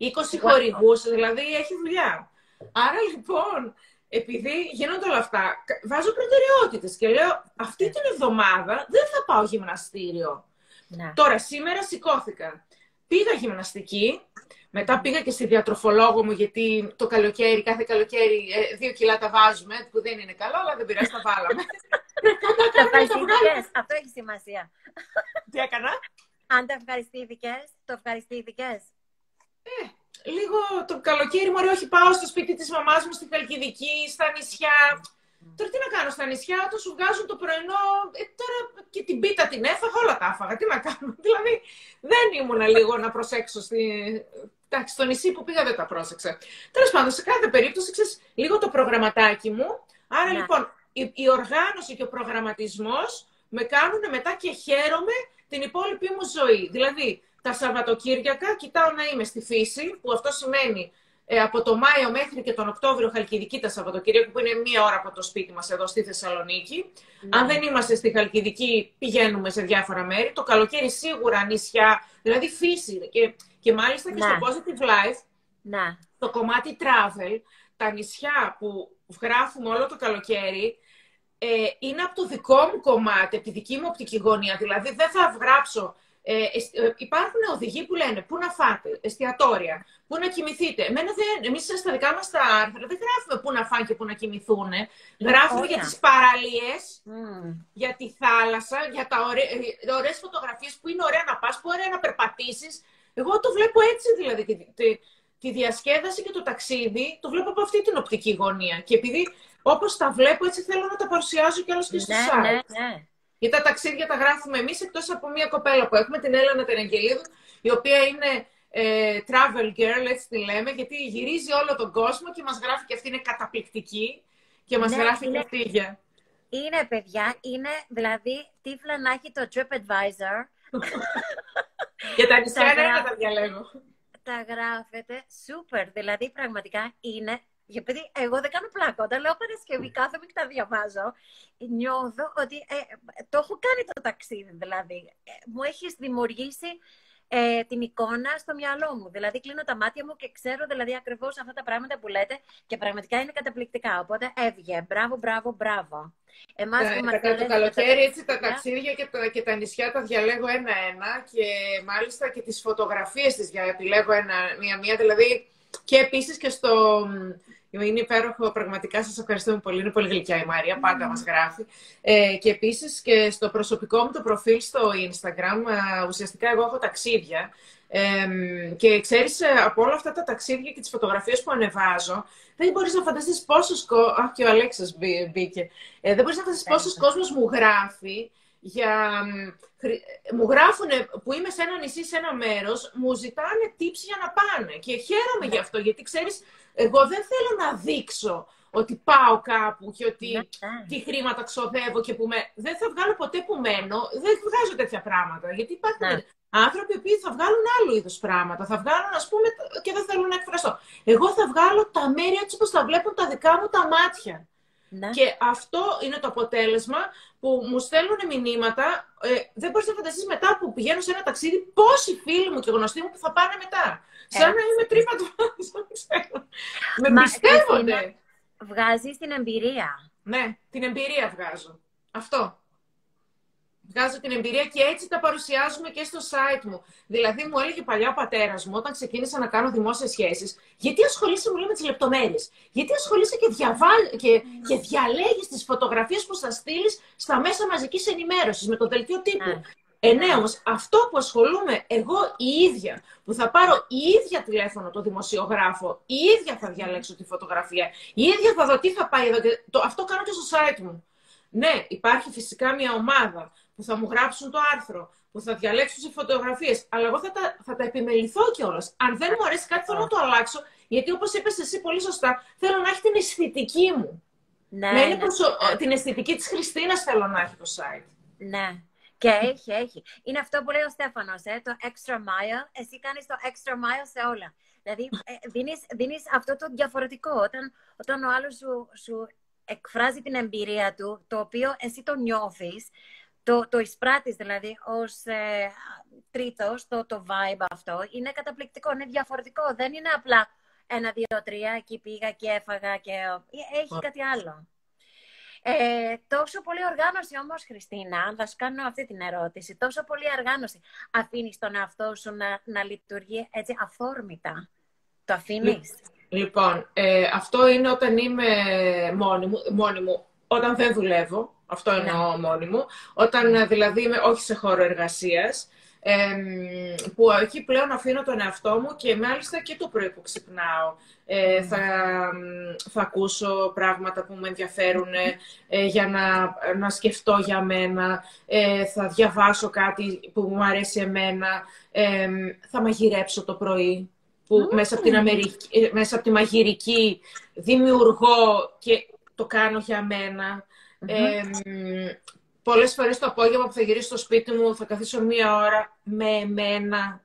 20 wow. χορηγούς, δηλαδή έχει δουλειά. Άρα λοιπόν, επειδή γίνονται όλα αυτά, βάζω προτεραιότητες και λέω αυτή την εβδομάδα δεν θα πάω γυμναστήριο. Ναι. Τώρα, σήμερα σηκώθηκα. Πήγα γυμναστική, μετά πήγα και στη διατροφολόγο μου, γιατί το καλοκαίρι, κάθε καλοκαίρι, ε, δύο κιλά τα βάζουμε, που δεν είναι καλό, αλλά δεν πειράζει, τα βάλαμε. Τα ευχαριστήθηκες, αυτό έχει σημασία. Τι έκανα; Αν τα ευχαριστήθηκες, το ευχαριστήθηκες. Ε, λίγο το καλοκαίρι, μωρέ, όχι πάω στο σπίτι της μαμάς μου, στη Χαλκιδική, στα νησιά. Τώρα τι να κάνω στα νησιά, τους σου βγάζουν το πρωινό. Ε, τώρα και την πίτα την έφαγα, όλα τα έφαγα. Τι να κάνω. Δηλαδή δεν ήμουν λίγο να προσέξω. Στη... Εντάξει, στο νησί που πήγα δεν τα πρόσεξα. Τέλος πάντων, σε κάθε περίπτωση ξέρεις λίγο το προγραμματάκι μου. Άρα ναι. λοιπόν η, η οργάνωση και ο προγραμματισμός με κάνουν μετά και χαίρομαι την υπόλοιπη μου ζωή. Δηλαδή, τα Σαββατοκύριακα κοιτάω να είμαι στη φύση, που αυτό σημαίνει ε, από το Μάιο μέχρι και τον Οκτώβριο Χαλκιδική τα Σαββατοκύριακα, που είναι μία ώρα από το σπίτι μας εδώ στη Θεσσαλονίκη. Ναι. Αν δεν είμαστε στη Χαλκιδική, πηγαίνουμε σε διάφορα μέρη. Το καλοκαίρι σίγουρα νησιά, δηλαδή φύση. Και, και μάλιστα και στο ναι. Positive Life, ναι. το κομμάτι travel, τα νησιά που γράφουμε όλο το καλοκαίρι, ε, είναι από το δικό μου κομμάτι, από τη δική μου οπτική γωνία. Δηλαδή δεν θα γράψω ε, ε, υπάρχουν οδηγοί που λένε πού να φάτε, εστιατόρια, πού να κοιμηθείτε. Εμένα δεν, εμείς στα δικά μας τα άρθρα δεν γράφουμε πού να φάνε και πού να κοιμηθούν. Γράφουμε για τις παραλίες, για τη θάλασσα, για τα ωραί, ε, ωραίες φωτογραφίες που είναι ωραία να πας, που ωραία να περπατήσεις. Εγώ το βλέπω έτσι δηλαδή, τη, τη, τη διασκέδαση και το ταξίδι, το βλέπω από αυτή την οπτική γωνία. Και επειδή όπως τα βλέπω έτσι θέλω να τα παρουσιάζω και και στο ναι, site. Ναι, ναι. Γιατί τα ταξίδια τα γράφουμε εμείς εκτός από μία κοπέλα που έχουμε, την Έλενα Τερεγγελίδου, η οποία είναι ε, travel girl, έτσι τη λέμε, γιατί γυρίζει όλο τον κόσμο και μας γράφει και αυτή είναι καταπληκτική και μας ναι, γράφει είναι, ταξίδια. Είναι παιδιά, είναι δηλαδή τύφλα να έχει το TripAdvisor. Για τα νησιά δεν τα διαλέγω. Τα γράφετε super, δηλαδή πραγματικά είναι γιατί εγώ δεν κάνω πλάκα. Όταν λέω Παρασκευή, κάθομαι και τα διαβάζω, νιώθω ότι ε, το έχω κάνει το ταξίδι, δηλαδή. Ε, μου έχει δημιουργήσει ε, την εικόνα στο μυαλό μου. Δηλαδή, κλείνω τα μάτια μου και ξέρω δηλαδή ακριβώς αυτά τα πράγματα που λέτε και πραγματικά είναι καταπληκτικά. Οπότε έβγε. Μπράβο, μπράβο, μπράβο. Εμάς ε, που το καλοκαίρι έτσι τα ταξίδια και τα, και τα νησιά τα διαλέγω ένα-ένα και μάλιστα και τις φωτογραφίες τις επιλέγω μία-μία. Δηλαδή και επίσης και στο, είναι υπέροχο, πραγματικά σας ευχαριστούμε πολύ. Είναι πολύ γλυκιά η Μαρία, πάντα μας γράφει. Ε, και επίσης και στο προσωπικό μου το προφίλ στο Instagram, ε, ουσιαστικά εγώ έχω ταξίδια. Ε, και ξέρεις, ε, από όλα αυτά τα ταξίδια και τις φωτογραφίες που ανεβάζω, δεν μπορείς να φανταστείς πόσος κόσμος... Αχ, και ο Αλέξας μπήκε. Ε, δεν μπορείς να φανταστείς πόσος κόσμος μου γράφει για... Μου γράφουν που είμαι σε ένα νησί, σε ένα μέρος, μου ζητάνε tips για να πάνε. Και χαίρομαι γι' αυτό, γιατί ξέρεις, εγώ δεν θέλω να δείξω ότι πάω κάπου και ότι ναι, ναι. τι χρήματα ξοδεύω και που με... Δεν θα βγάλω ποτέ που μένω. Δεν βγάζω τέτοια πράγματα. Γιατί υπάρχουν ναι. άνθρωποι που θα βγάλουν άλλου είδους πράγματα. Θα βγάλουν, ας πούμε, και δεν θέλουν να εκφραστώ. Εγώ θα βγάλω τα μέρη έτσι όπως τα βλέπουν τα δικά μου τα μάτια. Ναι. Και αυτό είναι το αποτέλεσμα που μου στέλνουν μηνύματα. Ε, δεν μπορείς να φανταστείς μετά που πηγαίνω σε ένα ταξίδι πόσοι φίλοι μου και γνωστοί μου που θα πάνε μετά. Σαν να είμαι τρύπα του Με πιστεύονται. Βγάζεις την εμπειρία. Ναι, την εμπειρία βγάζω. Αυτό. Βγάζω την εμπειρία και έτσι τα παρουσιάζουμε και στο site μου. Δηλαδή, μου έλεγε παλιά ο πατέρας μου, όταν ξεκίνησα να κάνω δημόσιες σχέσεις, γιατί ασχολείσαι μου λέει, με τις λεπτομέρειες; Γιατί ασχολείσαι και, διαβά... και, και διαλέγεις τις φωτογραφίες που θα στείλεις στα μέσα μαζικής ενημέρωσης, με το δελτίο τύπου; Ναι. Ε, ναι, όμως αυτό που ασχολούμαι εγώ η ίδια, που θα πάρω η ίδια τηλέφωνο το δημοσιογράφο, η ίδια θα διαλέξω τη φωτογραφία, η ίδια θα δω τι θα πάει εδώ. Και το, αυτό κάνω και στο site μου. Ναι, υπάρχει φυσικά μια ομάδα που θα μου γράψουν το άρθρο, που θα διαλέξουν τι φωτογραφίες, αλλά εγώ θα τα, θα τα επιμεληθώ κιόλας. Αν δεν μου αρέσει κάτι, θέλω να το αλλάξω, γιατί όπως είπες εσύ πολύ σωστά, θέλω να έχει την αισθητική μου. Ναι, ναι, ναι. Την αισθητική της Χριστίνας θέλω να έχει το site. Ναι. Και έχει, έχει. Είναι αυτό που λέει ο Στέφανος, ε, το extra mile. Εσύ κάνεις το extra mile σε όλα. Δηλαδή, ε, δίνεις, δίνεις αυτό το διαφορετικό. Όταν, όταν ο άλλος σου, σου εκφράζει την εμπειρία του, το οποίο εσύ το νιώθεις, το, το εισπράττεις δηλαδή ως ε, τρίτος, το, το vibe αυτό, είναι καταπληκτικό, είναι διαφορετικό. Δεν είναι απλά ένα, δύο, τρία, εκεί πήγα και έφαγα και... Ε, έχει κάτι άλλο. Ε, τόσο πολύ οργάνωση όμως, Χριστίνα, θα σου κάνω αυτή την ερώτηση, τόσο πολύ οργάνωση αφήνεις τον εαυτό σου να, να λειτουργεί έτσι αφόρμητα. Το αφήνεις; Λοιπόν, ε, αυτό είναι όταν είμαι μόνη μου, μόνη μου όταν δεν δουλεύω, αυτό εννοώ ναι. μόνη μου, όταν δηλαδή είμαι όχι σε χώρο εργασίας, που εκεί πλέον αφήνω τον εαυτό μου και μάλιστα και το πρωί που ξυπνάω. Ε, θα, θα ακούσω πράγματα που με ενδιαφέρουν ε, για να, να σκεφτώ για μένα, ε, θα διαβάσω κάτι που μου αρέσει εμένα, θα μαγειρέψω το πρωί, που μέσα, από την Αμερική, μέσα από τη μαγειρική δημιουργώ και το κάνω για μένα. Πολλές φορές το απόγευμα που θα γυρίσω στο σπίτι μου θα καθίσω μία ώρα με εμένα.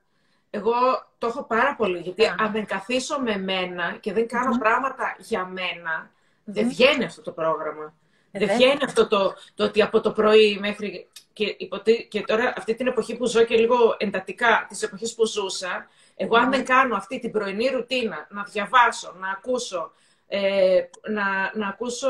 Εγώ το έχω πάρα πολύ, γιατί αν δεν καθίσω με εμένα και δεν κανω πράγματα για μένα, δεν βγαίνει αυτό το πρόγραμμα. Ε, δεν βγαίνει αυτό το, το ότι από το πρωί μέχρι... Και, και τώρα αυτή την εποχή που ζω και λίγο εντατικά, τις εποχές που ζούσα, εγώ αν δεν κάνω αυτή την πρωινή ρουτίνα, να διαβάσω, να ακούσω, ε, να, να ακούσω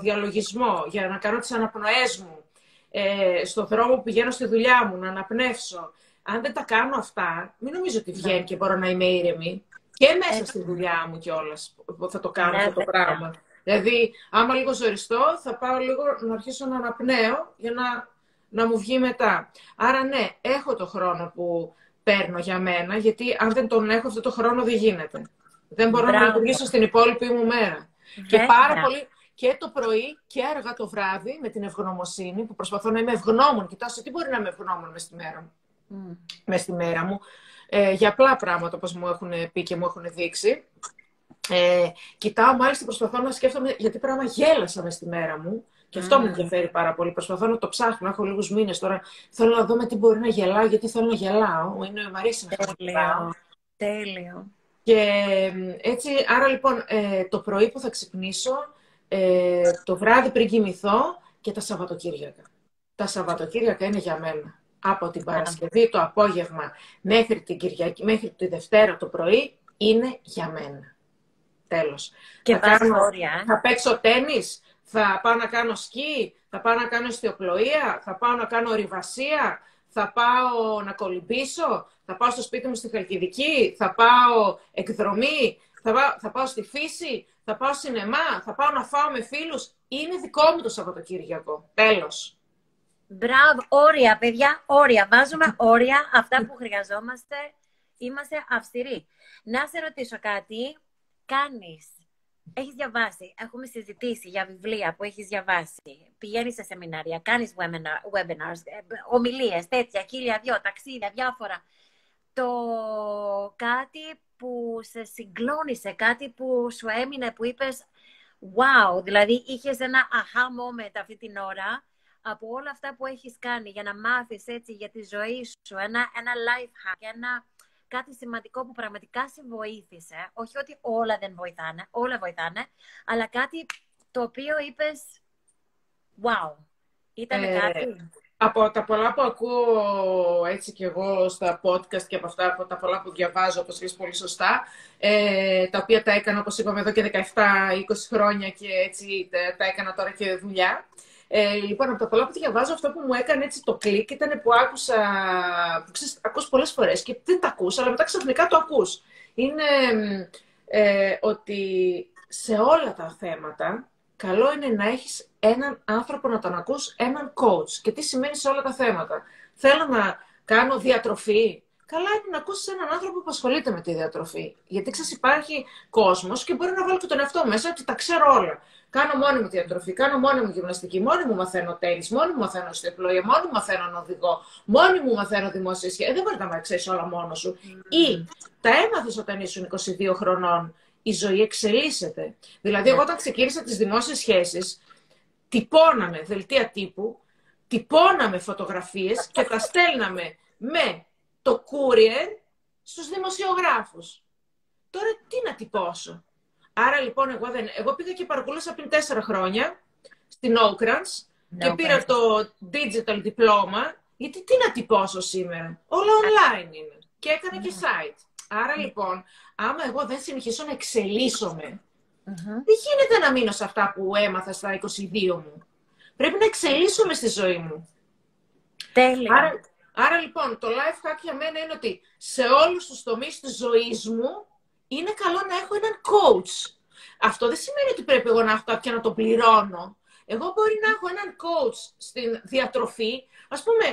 διαλογισμό, για να κάνω τις αναπνοές μου, ε, στον δρόμο που πηγαίνω στη δουλειά μου, να αναπνεύσω. Αν δεν τα κάνω αυτά, μην νομίζω ότι βγαίνει ναι. και μπορώ να είμαι ήρεμη. Και μέσα στη δουλειά μου κιόλας θα το κάνω ναι, αυτό το πράγμα. Δηλαδή, άμα λίγο ζοριστώ, θα πάω λίγο να αρχίσω να αναπνέω για να, να μου βγει μετά. Άρα, ναι, έχω το χρόνο που παίρνω για μένα, γιατί αν δεν τον έχω αυτό το χρόνο δεν γίνεται. Δεν μπορώ να λειτουργήσω στην υπόλοιπη μου μέρα. Και πάρα πολύ, και το πρωί και αργά το βράδυ με την ευγνωμοσύνη που προσπαθώ να είμαι ευγνώμων. Κοιτάξτε τι μπορεί να είμαι ευγνώμων μες στη μέρα μου; Mm. στη μέρα μου. Ε, για απλά πράγματα όπως μου έχουν πει και μου έχουν δείξει. Ε, κοιτάω μάλιστα προσπαθώ να σκέφτομαι γιατί πράγμα γέλασα μες στη μέρα μου. Και αυτό mm. με ενδιαφέρει πάρα πολύ. Προσπαθώ να το ψάχνω. Έχω λίγους μήνες τώρα. Θέλω να δω με τι μπορεί να γελάω, γιατί θέλω να γελάω. Είναι, μου αρέσει να γελάω. Τέλειο. Και έτσι, άρα λοιπόν, ε, το πρωί που θα ξυπνήσω, ε, το βράδυ πριν κοιμηθώ και τα Σαββατοκύριακα. Τα Σαββατοκύριακα είναι για μένα. Από την Παρασκευή το απόγευμα μέχρι την Κυριακή, μέχρι τη Δευτέρα το πρωί είναι για μένα. Τέλος. Και θα, κάνω, όρια, ε; θα παίξω τένις, θα πάω να κάνω σκι, θα πάω να κάνω ιστιοπλοεία, θα πάω να κάνω ορειβασία, θα πάω να κολυμπήσω, θα πάω στο σπίτι μου στη Χαλκιδική, θα πάω εκδρομή, θα πάω, θα πάω στη φύση, θα πάω σινεμά, θα πάω να φάω με φίλους; Είναι δικό μου το Σαββατοκύριακο. Τέλος. Μπράβο, όρια, παιδιά, όρια. Βάζουμε όρια, αυτά που χρειαζόμαστε. Είμαστε αυστηροί. Να σε ρωτήσω κάτι. Κάνεις, έχεις διαβάσει, έχουμε συζητήσει για βιβλία που έχεις διαβάσει. Πηγαίνεις σε σεμινάρια, κάνεις webinar, webinars, ε, ομιλίες, τέτοια, χίλια δυο, ταξίδια, διάφορα. Το κάτι που σε συγκλώνησε, κάτι που σου έμεινε, που είπες wow, δηλαδή είχες ένα aha moment αυτή την ώρα από όλα αυτά που έχεις κάνει για να μάθεις έτσι για τη ζωή σου, ένα, ένα life hack, ένα κάτι σημαντικό που πραγματικά σε βοήθησε. Όχι ότι όλα δεν βοηθάνε, όλα βοηθάνε, αλλά κάτι το οποίο είπες wow, ήταν ε, κάτι από τα πολλά που ακούω έτσι και εγώ στα podcast και από αυτά από τα πολλά που διαβάζω, όπως λες πολύ σωστά, ε, τα οποία τα έκανα, όπως είπαμε, εδώ και 17-20 χρόνια και έτσι τα, τα έκανα τώρα και δουλειά. Ε, λοιπόν, από τα πολλά που διαβάζω, αυτό που μου έκανε έτσι το κλικ ήταν που άκουσα, που ξέρεις, ακούς πολλές φορές και δεν τα ακούς, αλλά μετά ξαφνικά το ακούς. Είναι ε, ότι σε όλα τα θέματα, καλό είναι να έχεις έναν άνθρωπο να τον ακούς, έναν coach. Και τι σημαίνει σε όλα τα θέματα. Θέλω να κάνω διατροφή, καλά είναι να ακούσεις έναν άνθρωπο που ασχολείται με τη διατροφή. Γιατί ξέρεις, υπάρχει κόσμος και μπορεί να βάλω και τον εαυτό μέσα ότι τα ξέρω όλα. Κάνω μόνη μου διατροφή, κάνω μόνη μου γυμναστική, μόνη μου μαθαίνω τέννη, μόνη μου μαθαίνω στεπλοεία, μόνη μου μαθαίνω να οδηγώ, μόνη μου μαθαίνω δημόσια σχέση. Ε, δεν μπορεί να ξέρεις όλα μόνος σου. Mm. Ή τα έμαθες όταν ήσουν 22 χρονών. Η ζωή εξελίσσεται. Δηλαδή, εγώ όταν ξεκίνησα τις δημόσιες σχέσεις, τυπώναμε δελτία τύπου, τυπώναμε φωτογραφίες και τα στέλναμε με το courier στους δημοσιογράφους. Τώρα τι να τυπώσω; Άρα λοιπόν εγώ, δεν, εγώ πήγα και παρακολούθησα πριν τέσσερα χρόνια στην Oakrans και πήρα το digital diploma γιατί τι να τυπώσω σήμερα; Όλα online είναι. Και έκανα και site. Άρα λοιπόν, άμα εγώ δεν συνεχίσω να εξελίσσομαι, δεν γίνεται να μείνω σε αυτά που έμαθα στα 22 μου. Πρέπει να εξελίσσομαι στη ζωή μου. Τέλεια. Άρα, άρα λοιπόν, το life hack για μένα είναι ότι σε όλους τους τομείς της ζωής μου είναι καλό να έχω έναν coach. Αυτό δεν σημαίνει ότι πρέπει εγώ να έχω κάποιον να το πληρώνω. Εγώ μπορεί να έχω έναν coach στην διατροφή. Ας πούμε,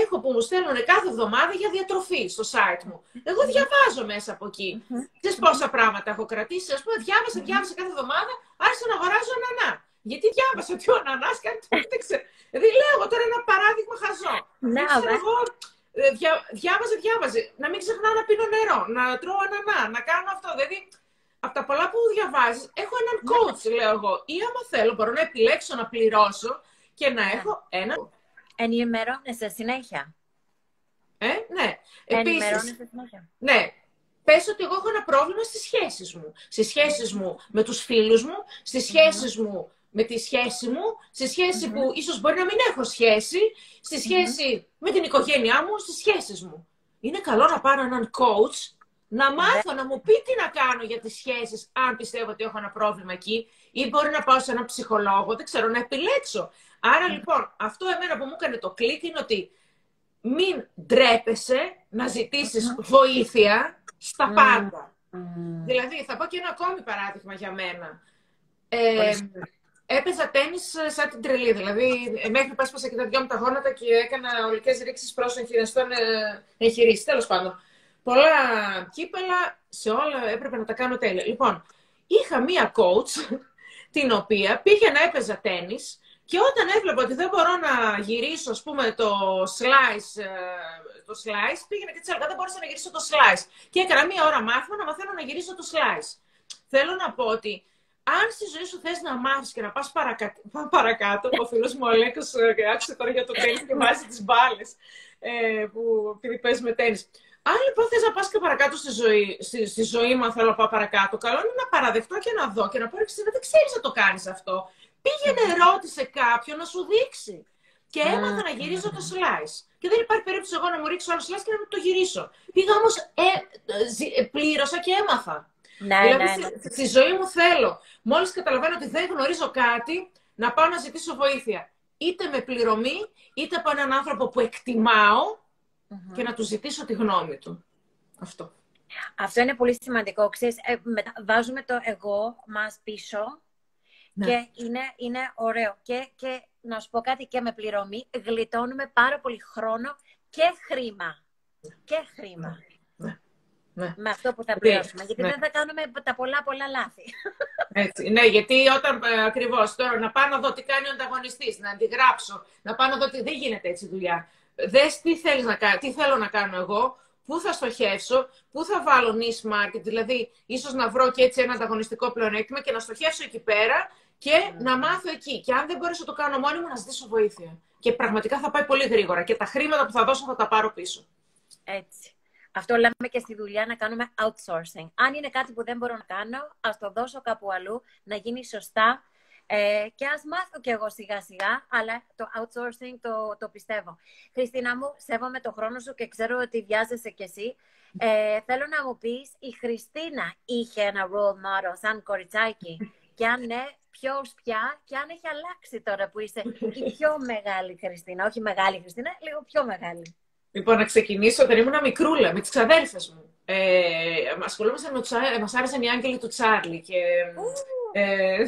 έχω που μου στέλνουν κάθε εβδομάδα για διατροφή στο site μου. Εγώ διαβάζω μέσα από εκεί. Mm-hmm. πόσα πράγματα έχω κρατήσει. Ας πούμε, διάβασα, διάβασα κάθε εβδομάδα, άρχισα να αγοράζω ανανά. Γιατί διάβασα ότι ο Νανά κάνει το Δηλαδή λέω τώρα ένα παράδειγμα χαζό. Ναι, εγώ ε, δια, διάβαζε, διάβαζε. Να μην ξεχνάω να πίνω νερό, να τρώω ανανά, να κάνω αυτό. Δηλαδή, από τα πολλά που διαβάζεις, έχω έναν ναι. coach, λέω εγώ. Ή άμα θέλω, μπορώ να επιλέξω να πληρώσω και να ναι. έχω ένα. Ενημερώνεσαι συνέχεια. Ε, ναι. Επίσης, συνέχεια. Ναι, πες ότι εγώ έχω ένα πρόβλημα στις σχέσεις μου. Στις σχέσεις μου με τους φίλους μου, στις σχέσεις μου με τη σχέση μου, στη σχεση που ίσως μπορεί να μην έχω σχέση, στη σχεση με την οικογένειά μου, στις σχέσεις μου. Είναι καλό να πάρω έναν coach, να μάθω, να μου πει τι να κάνω για τις σχέσεις, αν πιστεύω ότι έχω ένα πρόβλημα εκεί, ή μπορεί να πάω σε έναν ψυχολόγο, δεν ξέρω, να επιλέξω. Άρα λοιπόν, αυτό εμένα που μου έκανε το κλικ είναι ότι μην ντρέπεσαι να ζητήσεις βοήθεια στα πάντα. Δηλαδή, θα πω και ένα ακόμη παράδειγμα για μένα. Ε, Έπαιζα τέννη ε, σαν την τρελή. Δηλαδή, ε, μέχρι πάσπασα και τα δυο μου τα γόνατα και έκανα ολικές ρήξεις προς εγχειριστών εγχειρήσει. Τέλος πάντων. Πολλά κύπελα, σε όλα έπρεπε να τα κάνω τέλεια. Λοιπόν, είχα μία coach, την οποία πήγαινα, έπαιζα τέννη και όταν έβλεπα ότι δεν μπορώ να γυρίσω, ας πούμε, το slice, ε, το slice πήγαινα και τσαλκά, δεν μπορούσα να γυρίσω το slice. Και έκανα μία ώρα μάθημα να μαθαίνω να γυρίσω το slice. Θέλω να πω ότι αν στη ζωή σου θες να μάθεις και να πας παρακα... παρακάτω, ο φίλος μου ο Αλέκος ε, άκουσε τώρα για το τέννις και βάζει τις μπάλες ε, που επειδή παίζει με τέννις. Αν λοιπόν θες να πας και παρακάτω στη ζωή, στη, στη ζωή μου, αν θέλω να πάω παρακάτω, καλό είναι να παραδεχτώ και να δω και να πω ότι δεν ξέρεις να το κάνεις αυτό. Πήγαινε, ρώτησε κάποιον να σου δείξει. Και έμαθα να γυρίζω το slice. Και δεν υπάρχει περίπτωση εγώ να μου ρίξω άλλο slice και να το γυρίσω. Πήγα όμως, ε, ε, πλήρωσα και έμαθα. Ναι, δηλαδή, ναι, ναι. Στη, ζωή μου θέλω, μόλις καταλαβαίνω ότι δεν γνωρίζω κάτι, να πάω να ζητήσω βοήθεια. Είτε με πληρωμή, είτε από έναν άνθρωπο που εκτιμαω και να του ζητήσω τη γνώμη του. Αυτό. Αυτό είναι πολύ σημαντικό. Ξέρεις, ε, βάζουμε το εγώ μας πίσω ναι. και είναι, είναι ωραίο. Και, και να σου πω κάτι και με πληρωμή, γλιτώνουμε πάρα πολύ χρόνο και χρήμα. Και χρήμα. Ναι. Με αυτό που θα πληρώσουμε. Γιατί ναι. δεν θα κάνουμε τα πολλά πολλά λάθη. Έτσι. Ναι, γιατί όταν ε, ακριβώς τώρα να πάω να δω τι κάνει ο ανταγωνιστής, να αντιγράψω, να πάω να δω τι. Δεν γίνεται έτσι δουλειά. Δες τι, θέλεις να, τι θέλω να κάνω εγώ, πού θα στοχεύσω, πού θα βάλω niche market, δηλαδή ίσως να βρω και έτσι ένα ανταγωνιστικό πλεονέκτημα και να στοχεύσω εκεί πέρα και mm. να μάθω εκεί. Και αν δεν μπορέσω να το κάνω μόνη μου, να ζητήσω βοήθεια. Και πραγματικά θα πάει πολύ γρήγορα και τα χρήματα που θα δώσω θα τα πάρω πίσω. Έτσι. Αυτό λέμε και στη δουλειά να κάνουμε outsourcing. Αν είναι κάτι που δεν μπορώ να κάνω, ας το δώσω κάπου αλλού, να γίνει σωστά ε, και ας μάθω κι εγώ σιγά σιγά, αλλά το outsourcing το, το πιστεύω. Χριστίνα μου, σέβομαι το χρόνο σου και ξέρω ότι βιάζεσαι κι εσύ. Ε, θέλω να μου πεις, η Χριστίνα είχε ένα role model σαν κοριτσάκι; Και αν ναι, ποιος πια; Και αν έχει αλλάξει τώρα που είσαι η πιο μεγάλη Χριστίνα. Όχι μεγάλη Χριστίνα, λίγο πιο μεγάλη. Λοιπόν, να ξεκινήσω όταν ήμουν μικρούλα με τις ξαδέρφες μου. Ε, ασχολούμασταν με τους μας άρεσαν οι άγγελοι του Τσάρλι και ε,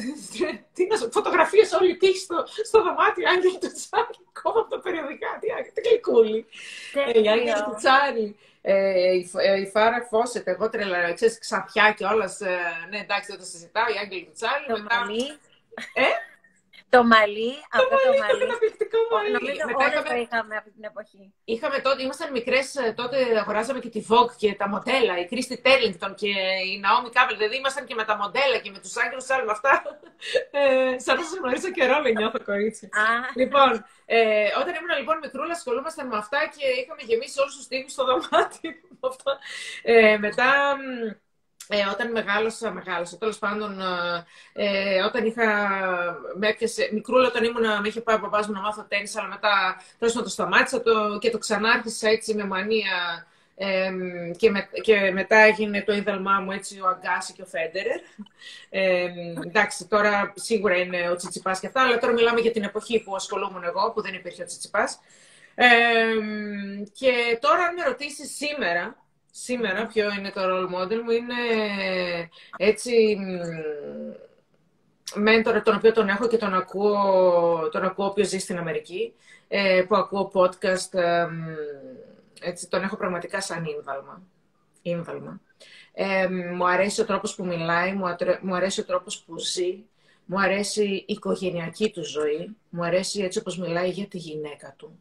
τι να φωτογραφίες όλη τύχη στο, στο δωμάτιο άγγελοι του Τσάρλι, κόμμα από τα περιοδικά, τι, τι γλυκούλη. Ε, οι άγγελοι του Τσάρλι, ε, η, ε, η Φάρα Φώσετ, εγώ τρελα, ξέρεις, ξαφιά και όλας, ε, ναι εντάξει δεν το συζητάω, οι άγγελοι του Τσάρλι. Το μετά... Ε; Το μαλλί, από το μαλλί. Το καταπληκτικό μαλλί. Νομίζω Μετά όλες είχαμε... το είχαμε αυτή την εποχή. Είχαμε τότε, ήμασταν μικρές, ε, τότε αγοράζαμε και τη Vogue και τα μοντέλα, η Κρίστη Τέρλινγκτον και η Naomi Campbell. Δηλαδή ήμασταν και με τα μοντέλα και με τους άγγελου άλλου με αυτά. Ε, σαν να σας γνωρίζω καιρό, με νιώθω κορίτσι. λοιπόν, ε, όταν ήμουν λοιπόν μικρούλα, ασχολούμασταν με αυτά και είχαμε γεμίσει όλους τους τύπου στο δωμάτιο. ε, μετά ε, όταν μεγάλωσα, μεγάλωσα. Τέλος πάντων, ε, ε, όταν είχα. Με έπιασε, μικρούλα, όταν ήμουν, με είχε πάει ο παπάς μου να μάθω τέννη, αλλά μετά τέλος το σταμάτησα το, και το ξανάρχισα έτσι με μανία. Ε, και, με, και μετά έγινε το ίδαλμά μου έτσι ο Αγκάση και ο Φέντερερ. Ε, εντάξει, τώρα σίγουρα είναι ο Τσιτσιπάς και αυτά, αλλά τώρα μιλάμε για την εποχή που ασχολούμουν εγώ, που δεν υπήρχε ο Τσιτσιπάς. Ε, και τώρα, αν με ρωτήσεις σήμερα, σήμερα ποιο είναι το role model μου είναι έτσι μέντορα τον οποίο τον έχω και τον ακούω, τον ακούω όποιος ζει στην Αμερική, ε, που ακούω podcast, έτσι, τον έχω πραγματικά σαν ίνβαλμα. ίνβαλμα. Ε, μου αρέσει ο τρόπος που μιλάει, μου, μου αρέσει ο τρόπος που ζει, μου αρέσει η οικογενειακή του ζωή, μου αρέσει έτσι όπως μιλάει για τη γυναίκα του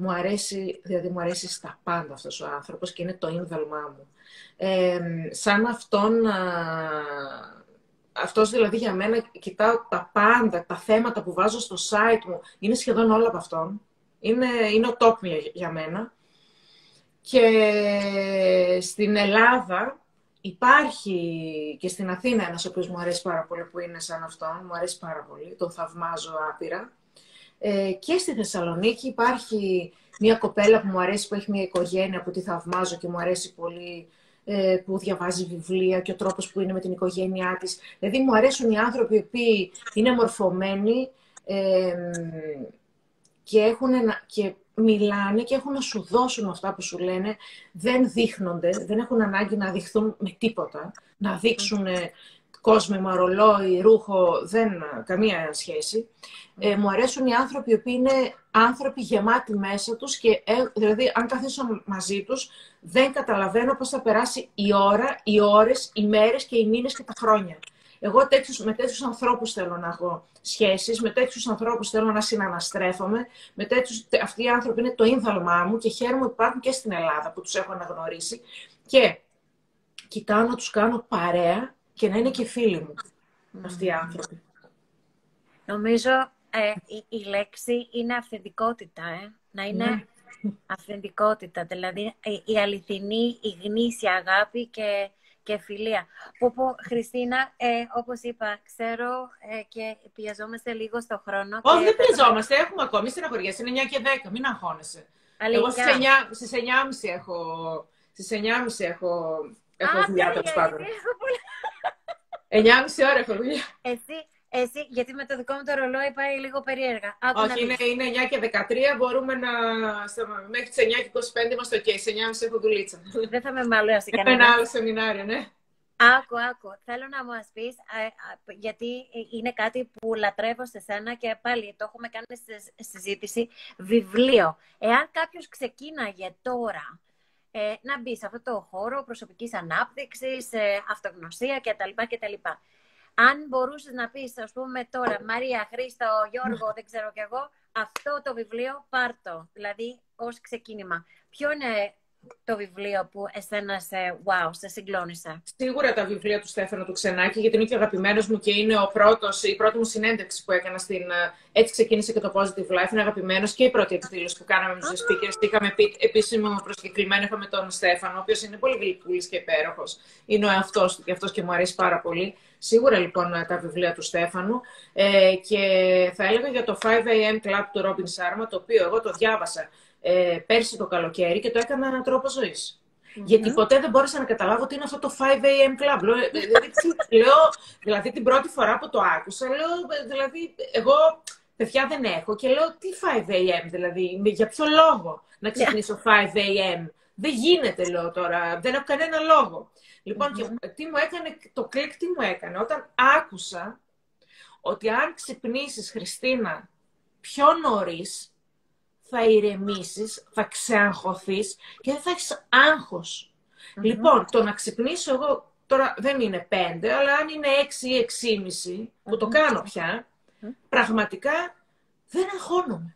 μου αρέσει, δηλαδή μου αρέσει στα πάντα αυτός ο άνθρωπος και είναι το ίνδαλμά μου. Ε, σαν αυτόν, α, αυτός δηλαδή για μένα κοιτάω τα πάντα, τα θέματα που βάζω στο site μου, είναι σχεδόν όλα από αυτόν. Είναι, είναι ο top για μένα. Και στην Ελλάδα υπάρχει και στην Αθήνα ένας ο οποίος μου αρέσει πάρα πολύ που είναι σαν αυτόν, μου αρέσει πάρα πολύ, τον θαυμάζω άπειρα. Ε, και στη Θεσσαλονίκη υπάρχει μια κοπέλα που μου αρέσει, που έχει μια οικογένεια που τη θαυμάζω και μου αρέσει πολύ, ε, που διαβάζει βιβλία και ο τρόπος που είναι με την οικογένειά της. Δηλαδή μου αρέσουν οι άνθρωποι οι οποίοι είναι μορφωμένοι ε, και, έχουν, και μιλάνε και έχουν να σου δώσουν αυτά που σου λένε. Δεν δείχνονται, δεν έχουν ανάγκη να δειχθούν με τίποτα. Να δείξουν κόσμημα, ρολόι, ρούχο, δεν καμία σχέση. Ε, μου αρέσουν οι άνθρωποι οι οποίοι είναι άνθρωποι γεμάτοι μέσα τους και ε, δηλαδή αν καθίσω μαζί τους δεν καταλαβαίνω πώς θα περάσει η ώρα, οι ώρες, οι μέρες και οι μήνες και τα χρόνια. Εγώ τέτοιους, με τέτοιους ανθρώπους θέλω να έχω σχέσεις, με τέτοιους ανθρώπους θέλω να συναναστρέφομαι. Με τέτοιους, αυτοί οι άνθρωποι είναι το ίνδαλμά μου και χαίρομαι που υπάρχουν και στην Ελλάδα που τους έχω αναγνωρίσει. Και κοιτάω να τους κάνω παρέα και να είναι και φίλοι μου αυτοί οι άνθρωποι. Νομίζω ε, η, λέξη είναι αυθεντικότητα, ε. να είναι ναι. αυθεντικότητα, δηλαδή η, αληθινή, η γνήσια αγάπη και, και φιλία. Που, που Χριστίνα, ε, όπως είπα, ξέρω ε, και πιαζόμαστε λίγο στο χρόνο. Όχι, δεν πιαζόμαστε, έχουμε ακόμη στεναχωριές, είναι 9 και 10, μην αγχώνεσαι. Εγώ στις 9, στις 9.30 έχω, στις 9.30 έχω, έχω δουλειά, τέλος πάντων. 9,5 ώρα έχω δουλειά. Εσύ, εσύ, γιατί με το δικό μου το ρολόι πάει λίγο περίεργα. Άκου Όχι, είναι, είναι 9 και 13, μπορούμε να... Μέχρι τις 9 και 25 είμαστε ok, σε 9,5 έχω δουλίτσα. Δεν θα με μαλώσει κανένα. Ένα άλλο σεμινάριο, ναι. Άκου, άκου. Θέλω να μου πεις, γιατί είναι κάτι που λατρεύω σε σένα και πάλι το έχουμε κάνει στη συζήτηση, βιβλίο. Εάν κάποιος ξεκίναγε τώρα ε, να μπει σε αυτό το χώρο προσωπικής ανάπτυξης, ε, αυτογνωσία κτλ. κτλ. Αν μπορούσες να πεις, ας πούμε τώρα, Μαρία, Χρήστο, Γιώργο, δεν ξέρω κι εγώ, αυτό το βιβλίο πάρτο, δηλαδή ως ξεκίνημα. Ποιο είναι το βιβλίο που εσένα σε, wow, σε συγκλώνησε. Σίγουρα τα βιβλία του Στέφανο του Ξενάκη, γιατί είναι και ο αγαπημένος μου και είναι ο πρώτος, η πρώτη μου συνέντευξη που έκανα στην. Ε, έτσι ξεκίνησε και το Positive Life. Είναι αγαπημένος και η πρώτη εκδήλωση που κάναμε με τους speakers. Είχαμε πει επίσημο προσκεκλημένο, είχαμε τον Στέφανο, ο οποίος είναι πολύ γλυκούλης και υπέροχος. Είναι ο εαυτός του και αυτός και μου αρέσει πάρα πολύ. Σίγουρα λοιπόν τα βιβλία του Στέφανου. Ε, και θα έλεγα για το 5am Club του Robin Sharma, το οποίο εγώ το διάβασα ε, πέρσι το καλοκαίρι και το έκανα ένα τρόπο ζωής. Γιατί ποτέ δεν μπόρεσα να καταλάβω τι είναι αυτό το 5am club. Λέω, ε, δηλαδή, λέω, δηλαδή την πρώτη φορά που το άκουσα, λέω, ε, δηλαδή εγώ παιδιά δεν έχω και λέω τι 5am δηλαδή, για ποιο λόγο να ξυπνήσω 5am. Δεν γίνεται, λέω τώρα, δεν έχω κανένα λόγο. Λοιπόν, και τι μου έκανε, το κλικ τι μου έκανε, όταν άκουσα ότι αν ξυπνήσεις, Χριστίνα, πιο νωρίς, θα ηρεμήσεις, θα ξεαγχωθείς και δεν θα έχεις αγχος Λοιπόν, το να ξυπνήσω εγώ, τώρα δεν είναι πέντε, αλλά αν είναι έξι ή εξήμιση, που το κάνω πια, πραγματικά δεν αγχώνομαι.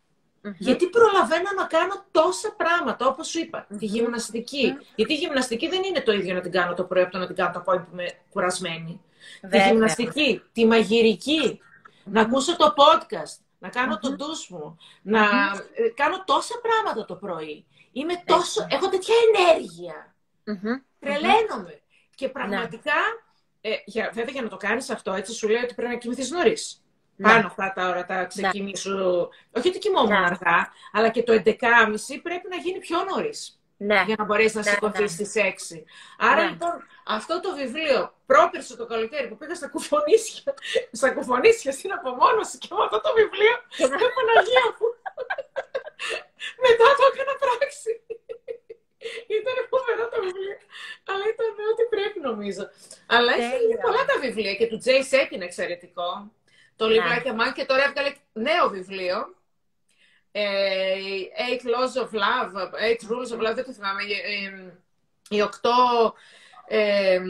Γιατί προλαβαίνω να κάνω τόσα πράγματα, όπως σου είπα, τη γυμναστικη Γιατί η γυμναστική δεν είναι το ίδιο να την κάνω το πρωί από το να την κάνω το απόγευμα που είμαι κουρασμένη. Τη γυμναστική, τη μαγειρική, να ακούσω το podcast, να κανω το ντους μου, να ε, κάνω τόσα πράγματα το πρωί. Είμαι τόσο... Έχω τέτοια ενέργεια. Τρελαίνομαι. Και πραγματικά, ε, για, βέβαια για να το κάνεις αυτό, έτσι σου λέει ότι πρέπει να κοιμηθείς νωρίς. Ναι. Πάνω αυτά τα ώρα τα ξεκινήσω. Όχι ότι κοιμόμουν ναι. αργά, αλλά και το 11.30 πρέπει να γίνει πιο νωρίς. Ναι. Για να μπορέσει να ναι, σηκωθείς ναι. στις 6. Άρα λοιπόν αυτό το βιβλίο, πρόπερσο το καλοκαίρι που πήγα στα κουφονίσια, στα κουφονίσια στην απομόνωση και με αυτό το βιβλίο, δεν Παναγία μου. Μετά το έκανα πράξη. Ήταν φοβερό το βιβλίο. Αλλά ήταν ό,τι πρέπει νομίζω. Αλλά έχει πολλά τα βιβλία και του Τζέι Σέκ είναι εξαιρετικό. Το Λιβάκι Αμάν και τώρα έβγαλε νέο βιβλίο. Ε, eight Laws of Love, Eight Rules of Love, δεν το θυμάμαι. Ε, οι οκτώ ε,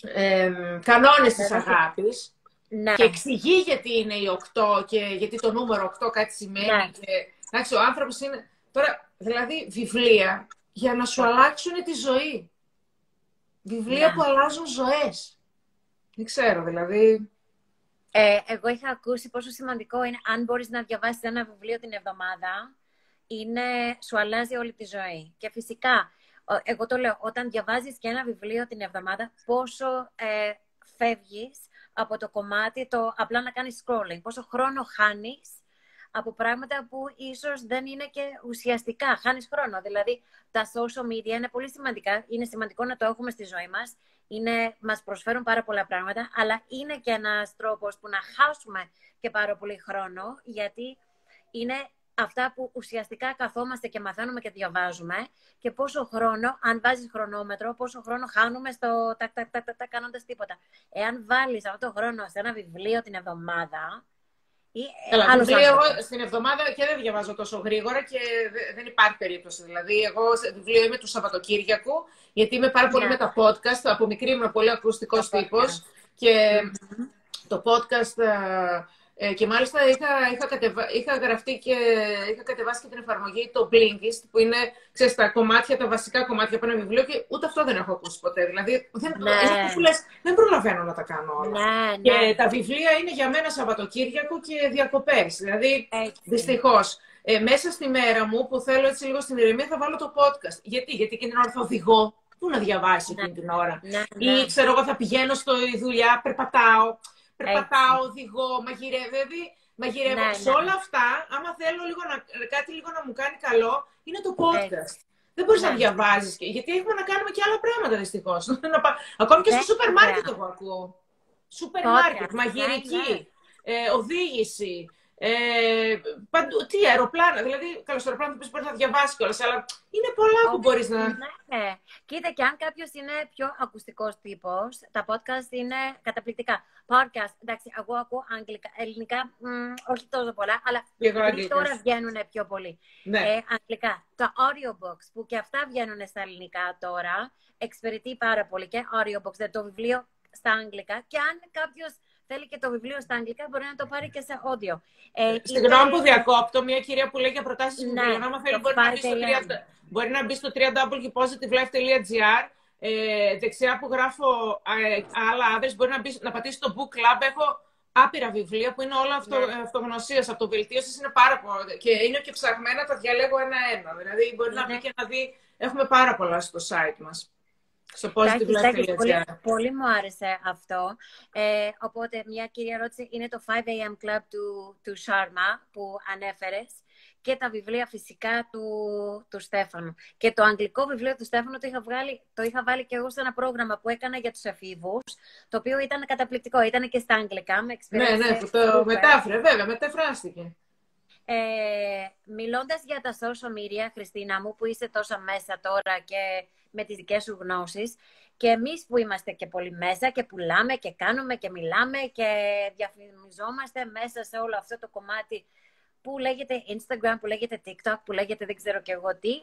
ε, κανόνες της αγάπης. Ναι. Και εξηγεί γιατί είναι οι οκτώ και γιατί το νούμερο οκτώ κάτι σημαίνει. Ναι. Και, εντάξει, ο άνθρωπος είναι... Τώρα, δηλαδή, βιβλία για να σου αλλάξουν τη ζωή. Βιβλία ναι. που αλλάζουν ζωές. Δεν ξέρω, δηλαδή... Ε, εγώ είχα ακούσει πόσο σημαντικό είναι αν μπορείς να διαβάσεις ένα βιβλίο την εβδομάδα, είναι, σου αλλάζει όλη τη ζωή. Και φυσικά, εγώ το λέω, όταν διαβάζεις και ένα βιβλίο την εβδομάδα, πόσο ε, φεύγεις από το κομμάτι, το απλά να κάνεις scrolling, πόσο χρόνο χάνεις από πράγματα που ίσως δεν είναι και ουσιαστικά. Χάνεις χρόνο. Δηλαδή, τα social media είναι πολύ σημαντικά. Είναι σημαντικό να το έχουμε στη ζωή μας είναι, μας προσφέρουν πάρα πολλά πράγματα, αλλά είναι και ένας τρόπος που να χάσουμε και πάρα πολύ χρόνο, γιατί είναι αυτά που ουσιαστικά καθόμαστε και μαθαίνουμε και διαβάζουμε και πόσο χρόνο, αν βάζεις χρονόμετρο, πόσο χρόνο χάνουμε στο τα, τα, τα, τα, τα κάνοντας τίποτα. Εάν βάλεις αυτό το χρόνο σε ένα βιβλίο την εβδομάδα, Καλά, βιβλίο εγώ στην εβδομάδα και δεν διαβάζω τόσο γρήγορα και δεν υπάρχει περίπτωση. Δηλαδή, εγώ σε βιβλίο είμαι του Σαββατοκύριακου, γιατί είμαι πάρα πολύ ναι. με τα podcast. Από μικρή ήμουν πολύ ακουστικός τύπος. Και το podcast ε, ε, και μάλιστα είχα, είχα, κατεβα... είχα γραφτεί και είχα κατεβάσει και την εφαρμογή το Blinkist, που είναι ξέρεις, τα κομμάτια, τα βασικά κομμάτια από ένα βιβλίο και ούτε αυτό δεν έχω ακούσει ποτέ. Δηλαδή, δεν, ναι. λες, δεν προλαβαίνω να τα κάνω όλα. Ναι, και ναι. τα βιβλία είναι για μένα Σαββατοκύριακο και διακοπές. Δηλαδή, δυστυχώς. Ε, μέσα στη μέρα μου που θέλω έτσι λίγο στην ηρεμία θα βάλω το podcast. Γιατί, Γιατί και την ώρα θα οδηγώ. Πού να διαβάσει εκείνη την ώρα. Ή ξέρω εγώ θα πηγαίνω στο δουλειά, περπατάω περπατάω, οδηγώ, μαγειρεύω. Δηλαδή, μαγειρεύω. Ναι, Σε ναι, όλα ναι. αυτά, άμα θέλω λίγο να, κάτι λίγο να μου κάνει καλό, είναι το podcast. Δεν μπορείς να διαβάζεις. Γιατί έχουμε να κάνουμε και άλλα πράγματα δυστυχώς. Ακόμη και στο σούπερ μάρκετ εγώ ακούω. Σούπερ μάρκετ, μαγειρική, ε, οδήγηση, ε, παντού, τι αεροπλάνα, δηλαδή, καλώς το αεροπλάνο που μπορείς να διαβάσεις κιόλας, αλλά είναι πολλά που μπορείς να. Ναι, Κοίτα, και αν κάποιος είναι πιο ακουστικός τύπος, τα podcast είναι καταπληκτικά. Podcast, εντάξει, εγώ ακούω αγγλικά, ελληνικά, μ, όχι τόσο πολλά, αλλά τώρα βγαίνουν πιο πολύ. Ναι. Ε, αγγλικά. Τα audiobooks που και αυτά βγαίνουν στα ελληνικά τώρα, εξυπηρετεί πάρα πολύ και audiobooks, δηλαδή το βιβλίο στα αγγλικά. Και αν κάποιος θέλει και το βιβλίο στα αγγλικά, μπορεί να το πάρει και σε audio. Ε, Συγγνώμη που διακόπτω, μια κυρία που λέει για προτάσεις ναι, βιβλίων. Άμα θέλει, μπορεί να, μπει στο 3, μπορεί να μπει στο www.positivelife.gr. Ε, δεξιά που γράφω ε, άλλα άδρες, μπορεί να, μπει, να πατήσει το book club. Έχω άπειρα βιβλία που είναι όλα αυτο, ναι. αυτογνωσίας, αυτοβελτίωσης, είναι πάρα πολλά. Και είναι και ψαγμένα, τα διαλέγω ένα-ένα. Δηλαδή μπορεί να ναι. μπει και να δει, έχουμε πάρα πολλά στο site μας. Στο positive πολύ, πολύ μου άρεσε αυτό. Ε, οπότε, μια κυρία ερώτηση είναι το 5am club του, του Sharma που ανέφερες. και τα βιβλία φυσικά του, του Στέφανου. Και το αγγλικό βιβλίο του Στέφανου το είχα, βγάλει, το είχα βάλει και εγώ σε ένα πρόγραμμα που έκανα για τους εφήβους, το οποίο ήταν καταπληκτικό. Ήταν και στα αγγλικά, με Ναι, ναι, που το μετάφερε, βέβαια, μεταφράστηκε. Ε, μιλώντας για τα social media, Χριστίνα μου, που είσαι τόσα μέσα τώρα και με τις δικές σου γνώσεις, και εμείς που είμαστε και πολύ μέσα και πουλάμε και κάνουμε και μιλάμε και διαφημιζόμαστε μέσα σε όλο αυτό το κομμάτι που λέγεται Instagram, που λέγεται TikTok, που λέγεται δεν ξέρω και εγώ τι,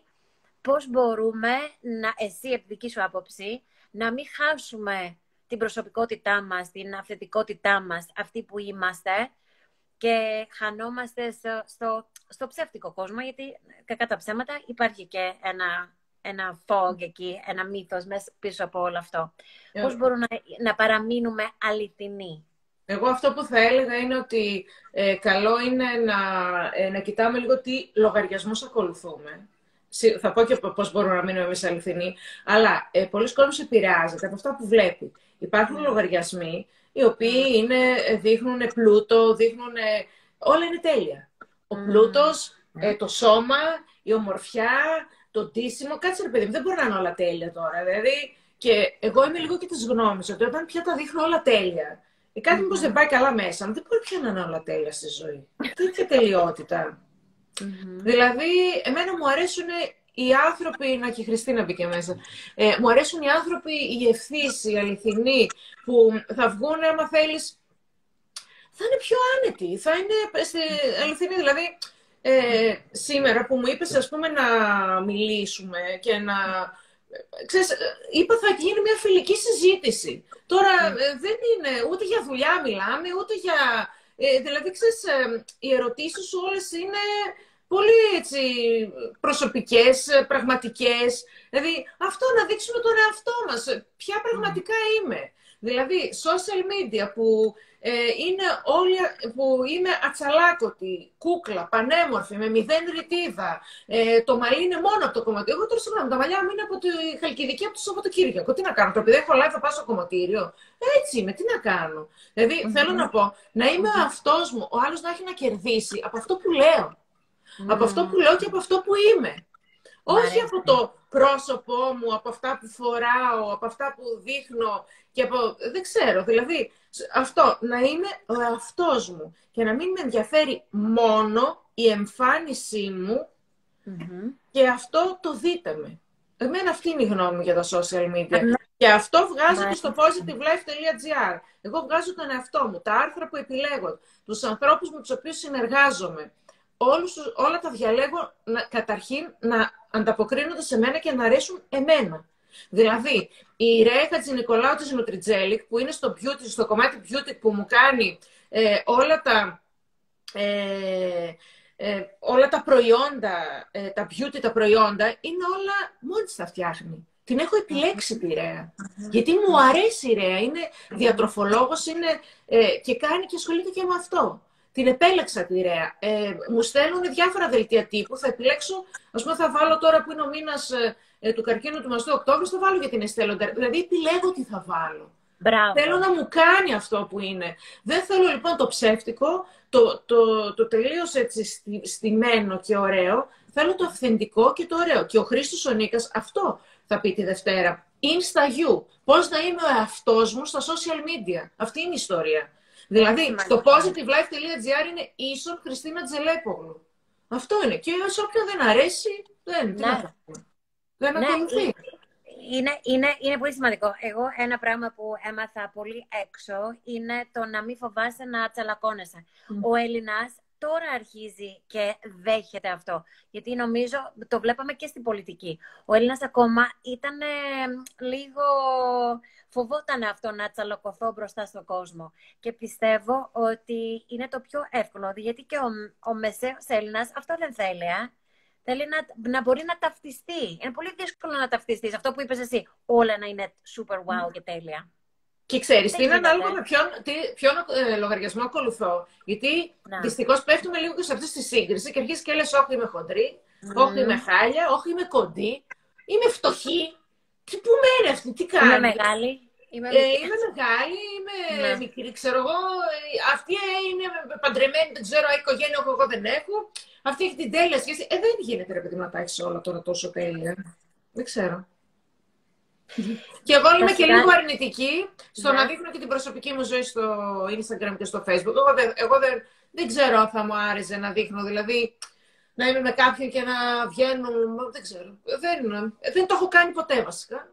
πώς μπορούμε, να, εσύ από δική σου άποψη, να μην χάσουμε την προσωπικότητά μας, την αυθεντικότητά μας, αυτή που είμαστε και χανόμαστε στο, στο, στο ψεύτικο κόσμο, γιατί κακά τα ψέματα υπάρχει και ένα ένα fog εκεί, ένα μύθος μέσα πίσω από όλο αυτό. Yeah. Πώς μπορούμε να, να παραμείνουμε αληθινοί; Εγώ αυτό που θα έλεγα είναι ότι ε, καλό είναι να, ε, να κοιτάμε λίγο τι λογαριασμούς ακολουθούμε. Θα πω και πώς μπορούμε να μείνουμε εμείς αληθινοί. Αλλά ε, πολλοί κόσμοι επηρεάζεται από αυτά που βλέπει. Υπάρχουν mm. λογαριασμοί οι οποίοι είναι, δείχνουν πλούτο, δείχνουν... Όλα είναι τέλεια. Ο mm. πλούτος, ε, το σώμα, η ομορφιά, το ντύσιμο. Κάτσε ρε παιδί μου, δεν μπορεί να είναι όλα τέλεια τώρα. Δηλαδή, και εγώ είμαι λίγο και της γνώμης ότι όταν πια τα δείχνω όλα τέλεια, ή κάτι mm-hmm. δεν πάει καλά μέσα, δεν μπορεί πια να είναι όλα τέλεια στη ζωή. Τέτοια τελειότητα. Mm-hmm. Δηλαδή, εμένα μου αρέσουν οι άνθρωποι, να και η Χριστίνα μπήκε μέσα, ε, μου αρέσουν οι άνθρωποι, οι ευθύς, οι αληθινοί, που θα βγουν, άμα θέλεις, θα είναι πιο άνετοι, θα είναι στη αληθινή. Δηλαδή, ε, σήμερα που μου είπες, ας πούμε, να μιλήσουμε και να... Ξέρεις, είπα θα γίνει μια φιλική συζήτηση. Τώρα ναι. ε, δεν είναι ούτε για δουλειά μιλάμε, ούτε για... Ε, δηλαδή, ξέρεις, ε, οι ερωτήσεις σου όλες είναι πολύ έτσι, προσωπικές, πραγματικές. Δηλαδή, αυτό να δείξουμε τον εαυτό μας. Ποια πραγματικά είμαι. Δηλαδή, social media που ε, είναι όλοι, που είμαι ατσαλάκωτη, κούκλα, πανέμορφη, με μηδέν ρητίδα. Ε, το μαλλί είναι μόνο από το κομματήριο. Εγώ τώρα συγγνώμη, τα μαλλιά μου είναι από τη Χαλκιδική από το Σαββατοκύριακο. Τι να κάνω, το επειδή έχω live θα πάω στο κομματήριο. Έτσι είμαι, τι να κάνω. δηλαδη θέλω να πω, να είμαι ο αυτός μου, ο άλλος να έχει να κερδίσει από αυτό που λέω. Από αυτό που λέω και από αυτό που είμαι. Όχι από το πρόσωπό μου, από αυτά που φοράω, από αυτά που δείχνω και από... Δεν ξέρω, δηλαδή αυτό, να είμαι ο εαυτός μου και να μην με ενδιαφέρει μόνο η εμφάνισή μου και αυτό το δείτε με. Εμένα αυτή είναι η γνώμη μου για τα social media. Και αυτό βγάζω και στο positivelife.gr. Εγώ βγάζω τον εαυτό μου, τα άρθρα που επιλέγω, τους ανθρώπους με τους οποίους συνεργάζομαι. Όλους, όλα τα διαλέγω να, καταρχήν να ανταποκρίνονται σε μένα και να αρέσουν εμένα. Δηλαδή, η Ρέα Χατζηνικολάου της Nutrijelic, που είναι στο, beauty, στο κομμάτι beauty που μου κάνει ε, όλα τα... Ε, ε, όλα τα προϊόντα, ε, τα beauty τα προϊόντα, είναι όλα μόνη της τα φτιάχνει. Την έχω επιλέξει τη Ρέα. Γιατί μου αρέσει η Ρέα. Είναι διατροφολόγος είναι, και κάνει και ασχολείται και με αυτό. Την επέλεξα τη Ρέα. μου στέλνουν διάφορα δελτία τύπου. Θα επιλέξω, ας πούμε θα βάλω τώρα που είναι ο μήνας ε, του καρκίνου του μαστού Οκτώβρης, το βάλω για την εστέλοντα. Δηλαδή, επιλέγω τι θα βάλω. Μπράβο. Θέλω να μου κάνει αυτό που είναι. Δεν θέλω λοιπόν το ψεύτικο, το, το, το τελείως έτσι στημένο και ωραίο. Θέλω το αυθεντικό και το ωραίο. Και ο Χρήστος ο Νίκας αυτό θα πει τη Δευτέρα. Insta you. Πώς να είμαι ο εαυτός μου στα social media. Αυτή είναι η ιστορία. Δηλαδή, το positivelife.gr είναι ίσον Χριστίνα Τζελέπογλου. Αυτό είναι. Και όσο όποιον δεν αρέσει, δεν. Ναι. Δεν ναι, Είναι, είναι, είναι πολύ σημαντικό. Εγώ ένα πράγμα που έμαθα πολύ έξω είναι το να μην φοβάσαι να τσαλακώνεσαι. Ο Έλληνας τώρα αρχίζει και δέχεται αυτό. Γιατί νομίζω, το βλέπαμε και στην πολιτική. Ο Έλληνας ακόμα ήταν λίγο... Φοβόταν αυτό να τσαλακωθώ μπροστά στον κόσμο. Και πιστεύω ότι είναι το πιο εύκολο, γιατί και ο, ο μεσαίος Έλληνας αυτό δεν θέλει, ε; Θέλει να, να μπορεί να ταυτιστεί. Είναι πολύ δύσκολο να ταυτιστείς. Αυτό που είπες εσύ, όλα να είναι super wow και τέλεια. Και ξέρεις, τι είναι ανάλογα με ποιον, τι, ποιον ε, λογαριασμό ακολουθώ. Γιατί δυστυχώς πέφτουμε λίγο και σε αυτή τη σύγκριση και αρχίζεις και λες: Όχι, είμαι χοντρή, mm. όχι είμαι χάλια, όχι είμαι κοντή, είμαι φτωχή. Τι που μένει αυτή, τι κάνεις; Είμαι μεγάλη. Είμαι, ε, είμαι μεγάλη, είμαι ναι. μικρή, ξέρω εγώ, αυτή είναι παντρεμένη, δεν ξέρω, έχει οικογένεια, εγώ δεν έχω. Αυτή έχει την τέλεια σχέση. Ε, δεν γίνεται ρε παιδί να τα έχεις όλα τώρα τόσο τέλεια. Δεν ξέρω. Και εγώ είμαι και λίγο αρνητική στο ναι. να δείχνω και την προσωπική μου ζωή στο Instagram και στο Facebook. Εγώ, δεν, εγώ δεν, δεν ξέρω αν θα μου άρεσε να δείχνω, δηλαδή να είμαι με κάποιον και να βγαίνουν. Δεν ξέρω. Δεν, δεν το έχω κάνει ποτέ βασικά.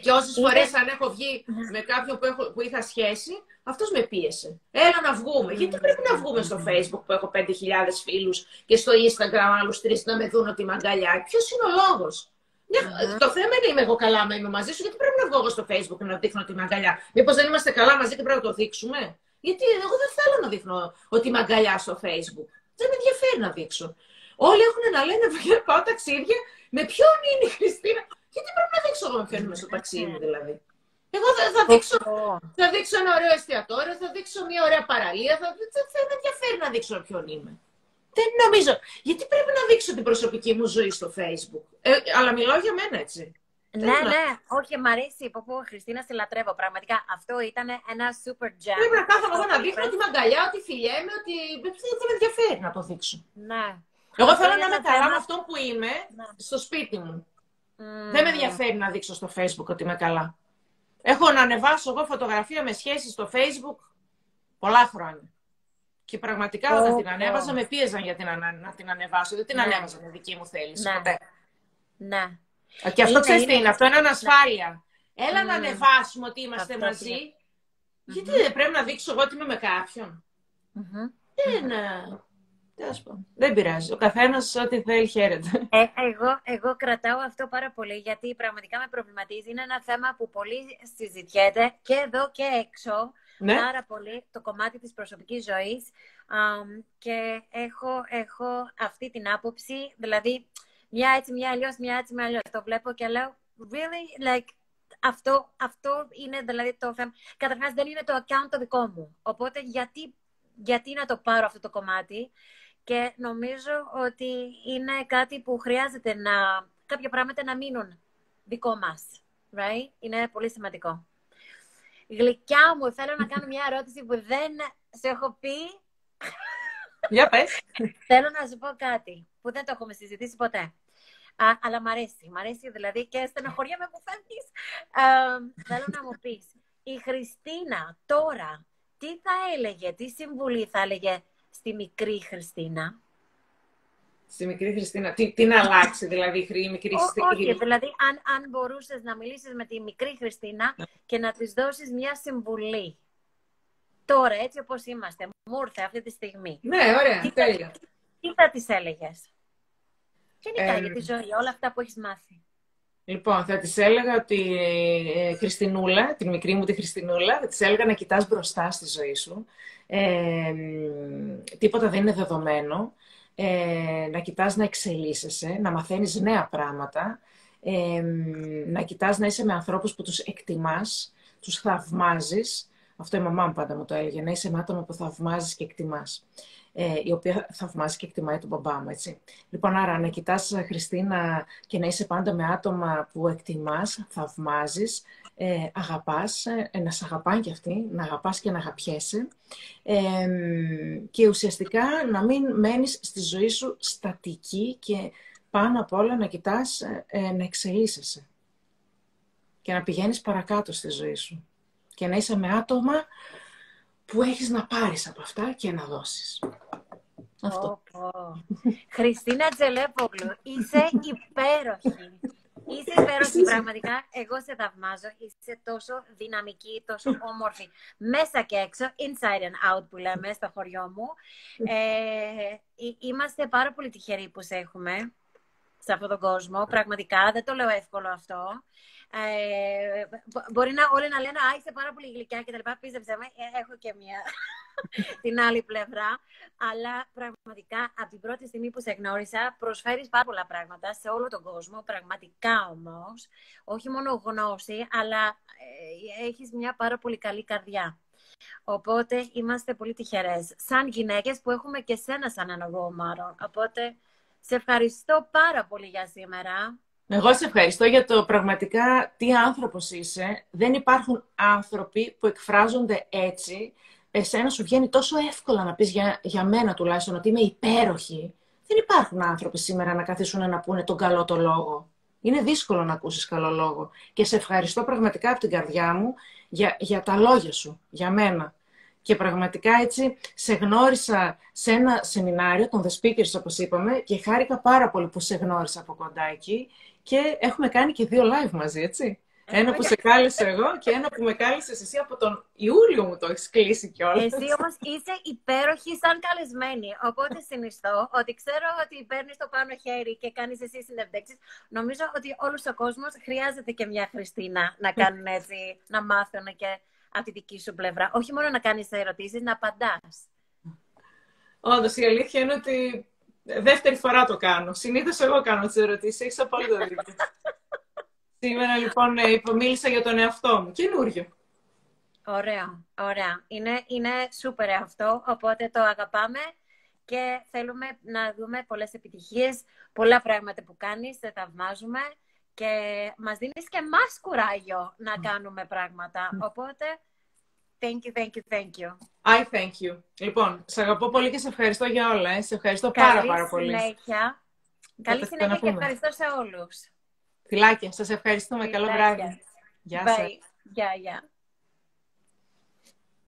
Και όσες φορές αν έχω βγει ναι. με κάποιον που, έχω, που είχα σχέση, αυτός με πίεσε. Έλα να βγούμε. Γιατί πρέπει να βγούμε στο Facebook που έχω 5.000 φίλους και στο Instagram άλλους τρεις να με δουν ότι είμαι αγκαλιά. Ποιος είναι ο λόγος; Ναι, το θέμα είναι είμαι εγώ καλά να είμαι μαζί σου, γιατί πρέπει να βγω εγώ στο Facebook να δείχνω ότι είμαι αγκαλιά. Μήπως δεν είμαστε καλά μαζί και πρέπει να το δείξουμε; Γιατί εγώ δεν θέλω να δείχνω ότι είμαι αγκαλιά στο Facebook. Δεν με ενδιαφέρει να δείξω. Όλοι έχουν να λένε πάω ταξίδια. Με ποιον είναι η Χριστίνα; Γιατί πρέπει να δείξω εγώ με ποιον είμαι στο ταξίδι, δηλαδή. Εγώ θα, θα, δείξω, θα δείξω ένα ωραίο εστιατόριο, θα δείξω μια ωραία παραλία. Θα, θα, θα με ενδιαφέρει να δείξω ποιον είμαι. Δεν νομίζω. Γιατί πρέπει να δείξω την προσωπική μου ζωή στο Facebook; Ε, αλλά μιλάω για μένα έτσι. Ναι, ναι, όχι, μ' αρέσει που πω Χριστίνα, σε λατρεύω. Πραγματικά αυτό ήταν ένα super jam. Πρέπει να κάθομαι εγώ να δείχνω ότι είμαι αγκαλιά, ότι φιλιέμαι, ότι δεν με ενδιαφέρει να το δείξω. Ναι. Εγώ θέλω να είμαι καλά με αυτό που είμαι ναι. στο σπίτι μου. Δεν με ενδιαφέρει να δείξω στο Facebook ότι είμαι καλά. Έχω να ανεβάσω εγώ φωτογραφία με σχέση στο Facebook πολλά χρόνια. Και πραγματικά όταν την ανέβαζα, με πίεζαν για την να την ανεβάσω. Δεν την ναι. ανέβαζα με δική μου θέληση ναι. ποτέ. Ναι. Και αυτό ξέρεις τι είναι, αυτό είναι ανασφάλεια. Έλα να ανεβάσουμε ότι είμαστε μαζί. Γιατί δεν πρέπει να δείξω εγώ ότι είμαι με κάποιον. Δεν. Δεν πειράζει. Ο καθένας ό,τι θέλει χαίρεται. Ε, εγώ, εγώ κρατάω αυτό πάρα πολύ γιατί πραγματικά με προβληματίζει. Είναι ένα θέμα που πολύ συζητιέται και εδώ και έξω. Ναι. Πάρα πολύ το κομμάτι της προσωπικής ζωής και έχω, έχω αυτή την άποψη, δηλαδή μια έτσι, μια αλλιώς, μια έτσι, μια αλλιώς. Το βλέπω και λέω, really, like, αυτό, αυτό είναι δηλαδή το θέμα. Καταρχάς δεν είναι το account το δικό μου, οπότε γιατί, γιατί να το πάρω αυτό το κομμάτι; Και νομίζω ότι είναι κάτι που χρειάζεται να, κάποια πράγματα να μείνουν δικό μας, right? Είναι πολύ σημαντικό. Γλυκιά μου, θέλω να κάνω μια ερώτηση που δεν σε έχω πει. Για πες. θέλω να σου πω κάτι που δεν το έχουμε συζητήσει ποτέ. Α, αλλά μ' αρέσει. Μ' αρέσει δηλαδή και στενοχωρία που φεύγεις. θέλω να μου πεις, η Χριστίνα τώρα τι θα έλεγε, τι συμβουλή θα έλεγε στη μικρή Χριστίνα; Στη μικρή Χριστίνα. Τι, τι να αλλάξει δηλαδή η μικρή Χριστίνα. Όχι, δηλαδή αν, αν μπορούσες να μιλήσεις με τη μικρή Χριστίνα ναι. και να της δώσεις μια συμβουλή. Τώρα, έτσι όπως είμαστε, μου ήρθε αυτή τη στιγμή. Ναι, ωραία, τι τέλεια. Θα, τι θα της έλεγες; Γενικά ε, για τη ζωή, όλα αυτά που έχεις μάθει. Λοιπόν, θα της έλεγα ότι ε, Χριστινούλα, την μικρή μου τη Χριστινούλα, θα της έλεγα να κοιτάς μπροστά στη ζωή σου. Ε, τίποτα δεν είναι δεδομένο ε, να κοιτάς να εξελίσσεσαι, να μαθαίνεις νέα πράγματα, ε, να κοιτάς να είσαι με ανθρώπους που τους εκτιμάς, τους θαυμάζεις. Αυτό η μαμά μου πάντα μου το έλεγε, να είσαι με άτομα που θαυμάζεις και εκτιμάς. Ε, η οποία θαυμάζει και εκτιμάει τον μπαμπά μου, έτσι. Λοιπόν, άρα να κοιτάς, Χριστίνα, και να είσαι πάντα με άτομα που εκτιμάς, θαυμάζεις, ε, αγαπάς, ε, να σε αγαπάνε κι αυτοί, να αγαπάς και να αγαπιέσαι ε, και ουσιαστικά να μην μένεις στη ζωή σου στατική και πάνω απ' όλα να κοιτάς ε, να εξελίσσεσαι και να πηγαίνεις παρακάτω στη ζωή σου και να είσαι με άτομα που έχεις να πάρεις από αυτά και να δώσεις. Αυτό. Χριστίνα Τζελέπογλου, είσαι υπέροχη. Είσαι υπέροχη, πραγματικά. Εγώ σε θαυμάζω. Είσαι τόσο δυναμική, τόσο όμορφη. Μέσα και έξω, inside and out που λέμε στο χωριό μου. Ε, είμαστε πάρα πολύ τυχεροί που σε έχουμε σε αυτόν τον κόσμο. Πραγματικά, δεν το λέω εύκολο αυτό. Ε, μπορεί να όλοι να λένε «Α, είσαι πάρα πολύ γλυκιά» και τα λοιπά. Πίστεψε με, ε, έχω και μία την άλλη πλευρά. Αλλά πραγματικά από την πρώτη στιγμή που σε γνώρισα προσφέρεις πάρα πολλά πράγματα σε όλο τον κόσμο. Πραγματικά όμως, όχι μόνο γνώση, αλλά ε, έχεις μια πάρα πολύ καλή καρδιά. Οπότε είμαστε πολύ τυχερές. Σαν γυναίκες που έχουμε και σένα σαν αναγό, Οπότε σε ευχαριστώ πάρα πολύ για σήμερα. Εγώ σε ευχαριστώ για το πραγματικά τι άνθρωπος είσαι. Δεν υπάρχουν άνθρωποι που εκφράζονται έτσι. Εσένα σου βγαίνει τόσο εύκολα να πεις για, για μένα τουλάχιστον ότι είμαι υπέροχη. Δεν υπάρχουν άνθρωποι σήμερα να καθίσουν να πούνε τον καλό το λόγο. Είναι δύσκολο να ακούσεις καλό λόγο. Και σε ευχαριστώ πραγματικά από την καρδιά μου για, για τα λόγια σου, για μένα. Και πραγματικά έτσι σε γνώρισα σε ένα σεμινάριο των The Speakers, όπως είπαμε, και χάρηκα πάρα πολύ που σε γνώρισα από κοντά εκεί και έχουμε κάνει και δύο live μαζί, έτσι. Ένα που σε κάλεσα εγώ και ένα που με κάλεσες εσύ από τον Ιούλιο μου το έχεις κλείσει κιόλας. Εσύ όμως είσαι υπέροχη σαν καλεσμένη. Οπότε συνιστώ ότι ξέρω ότι παίρνεις το πάνω χέρι και κάνεις εσύ συνεντεύξεις. Νομίζω ότι όλος ο κόσμος χρειάζεται και μια Χριστίνα να κάνουν έτσι, να μάθουν και από τη δική σου πλευρά. Όχι μόνο να κάνεις ερωτήσεις, να απαντάς. Όντως, η αλήθεια είναι ότι δεύτερη φορά το κάνω. Συνήθως εγώ κάνω τις ερωτήσεις. Έχεις απόλυτο δίκιο. Σήμερα λοιπόν ε, μίλησα για τον εαυτό μου. Καινούριο. Ωραία, ωραία. Είναι, είναι σούπερ αυτό, οπότε το αγαπάμε και θέλουμε να δούμε πολλές επιτυχίες, πολλά πράγματα που κάνεις, σε θαυμάζουμε και μας δίνεις και μας κουράγιο να κάνουμε πράγματα. Οπότε, thank you, thank you, thank you. I thank you. Λοιπόν, σε αγαπώ πολύ και σε ευχαριστώ για όλα. Ε. Σε ευχαριστώ πάρα πάρα πολύ. Συνέχεια. Καλή συνέχεια και ευχαριστώ σε όλους. Φιλάκια, σας ευχαριστούμε. Καλό βράδυ. Γεια σας. Γεια, γεια.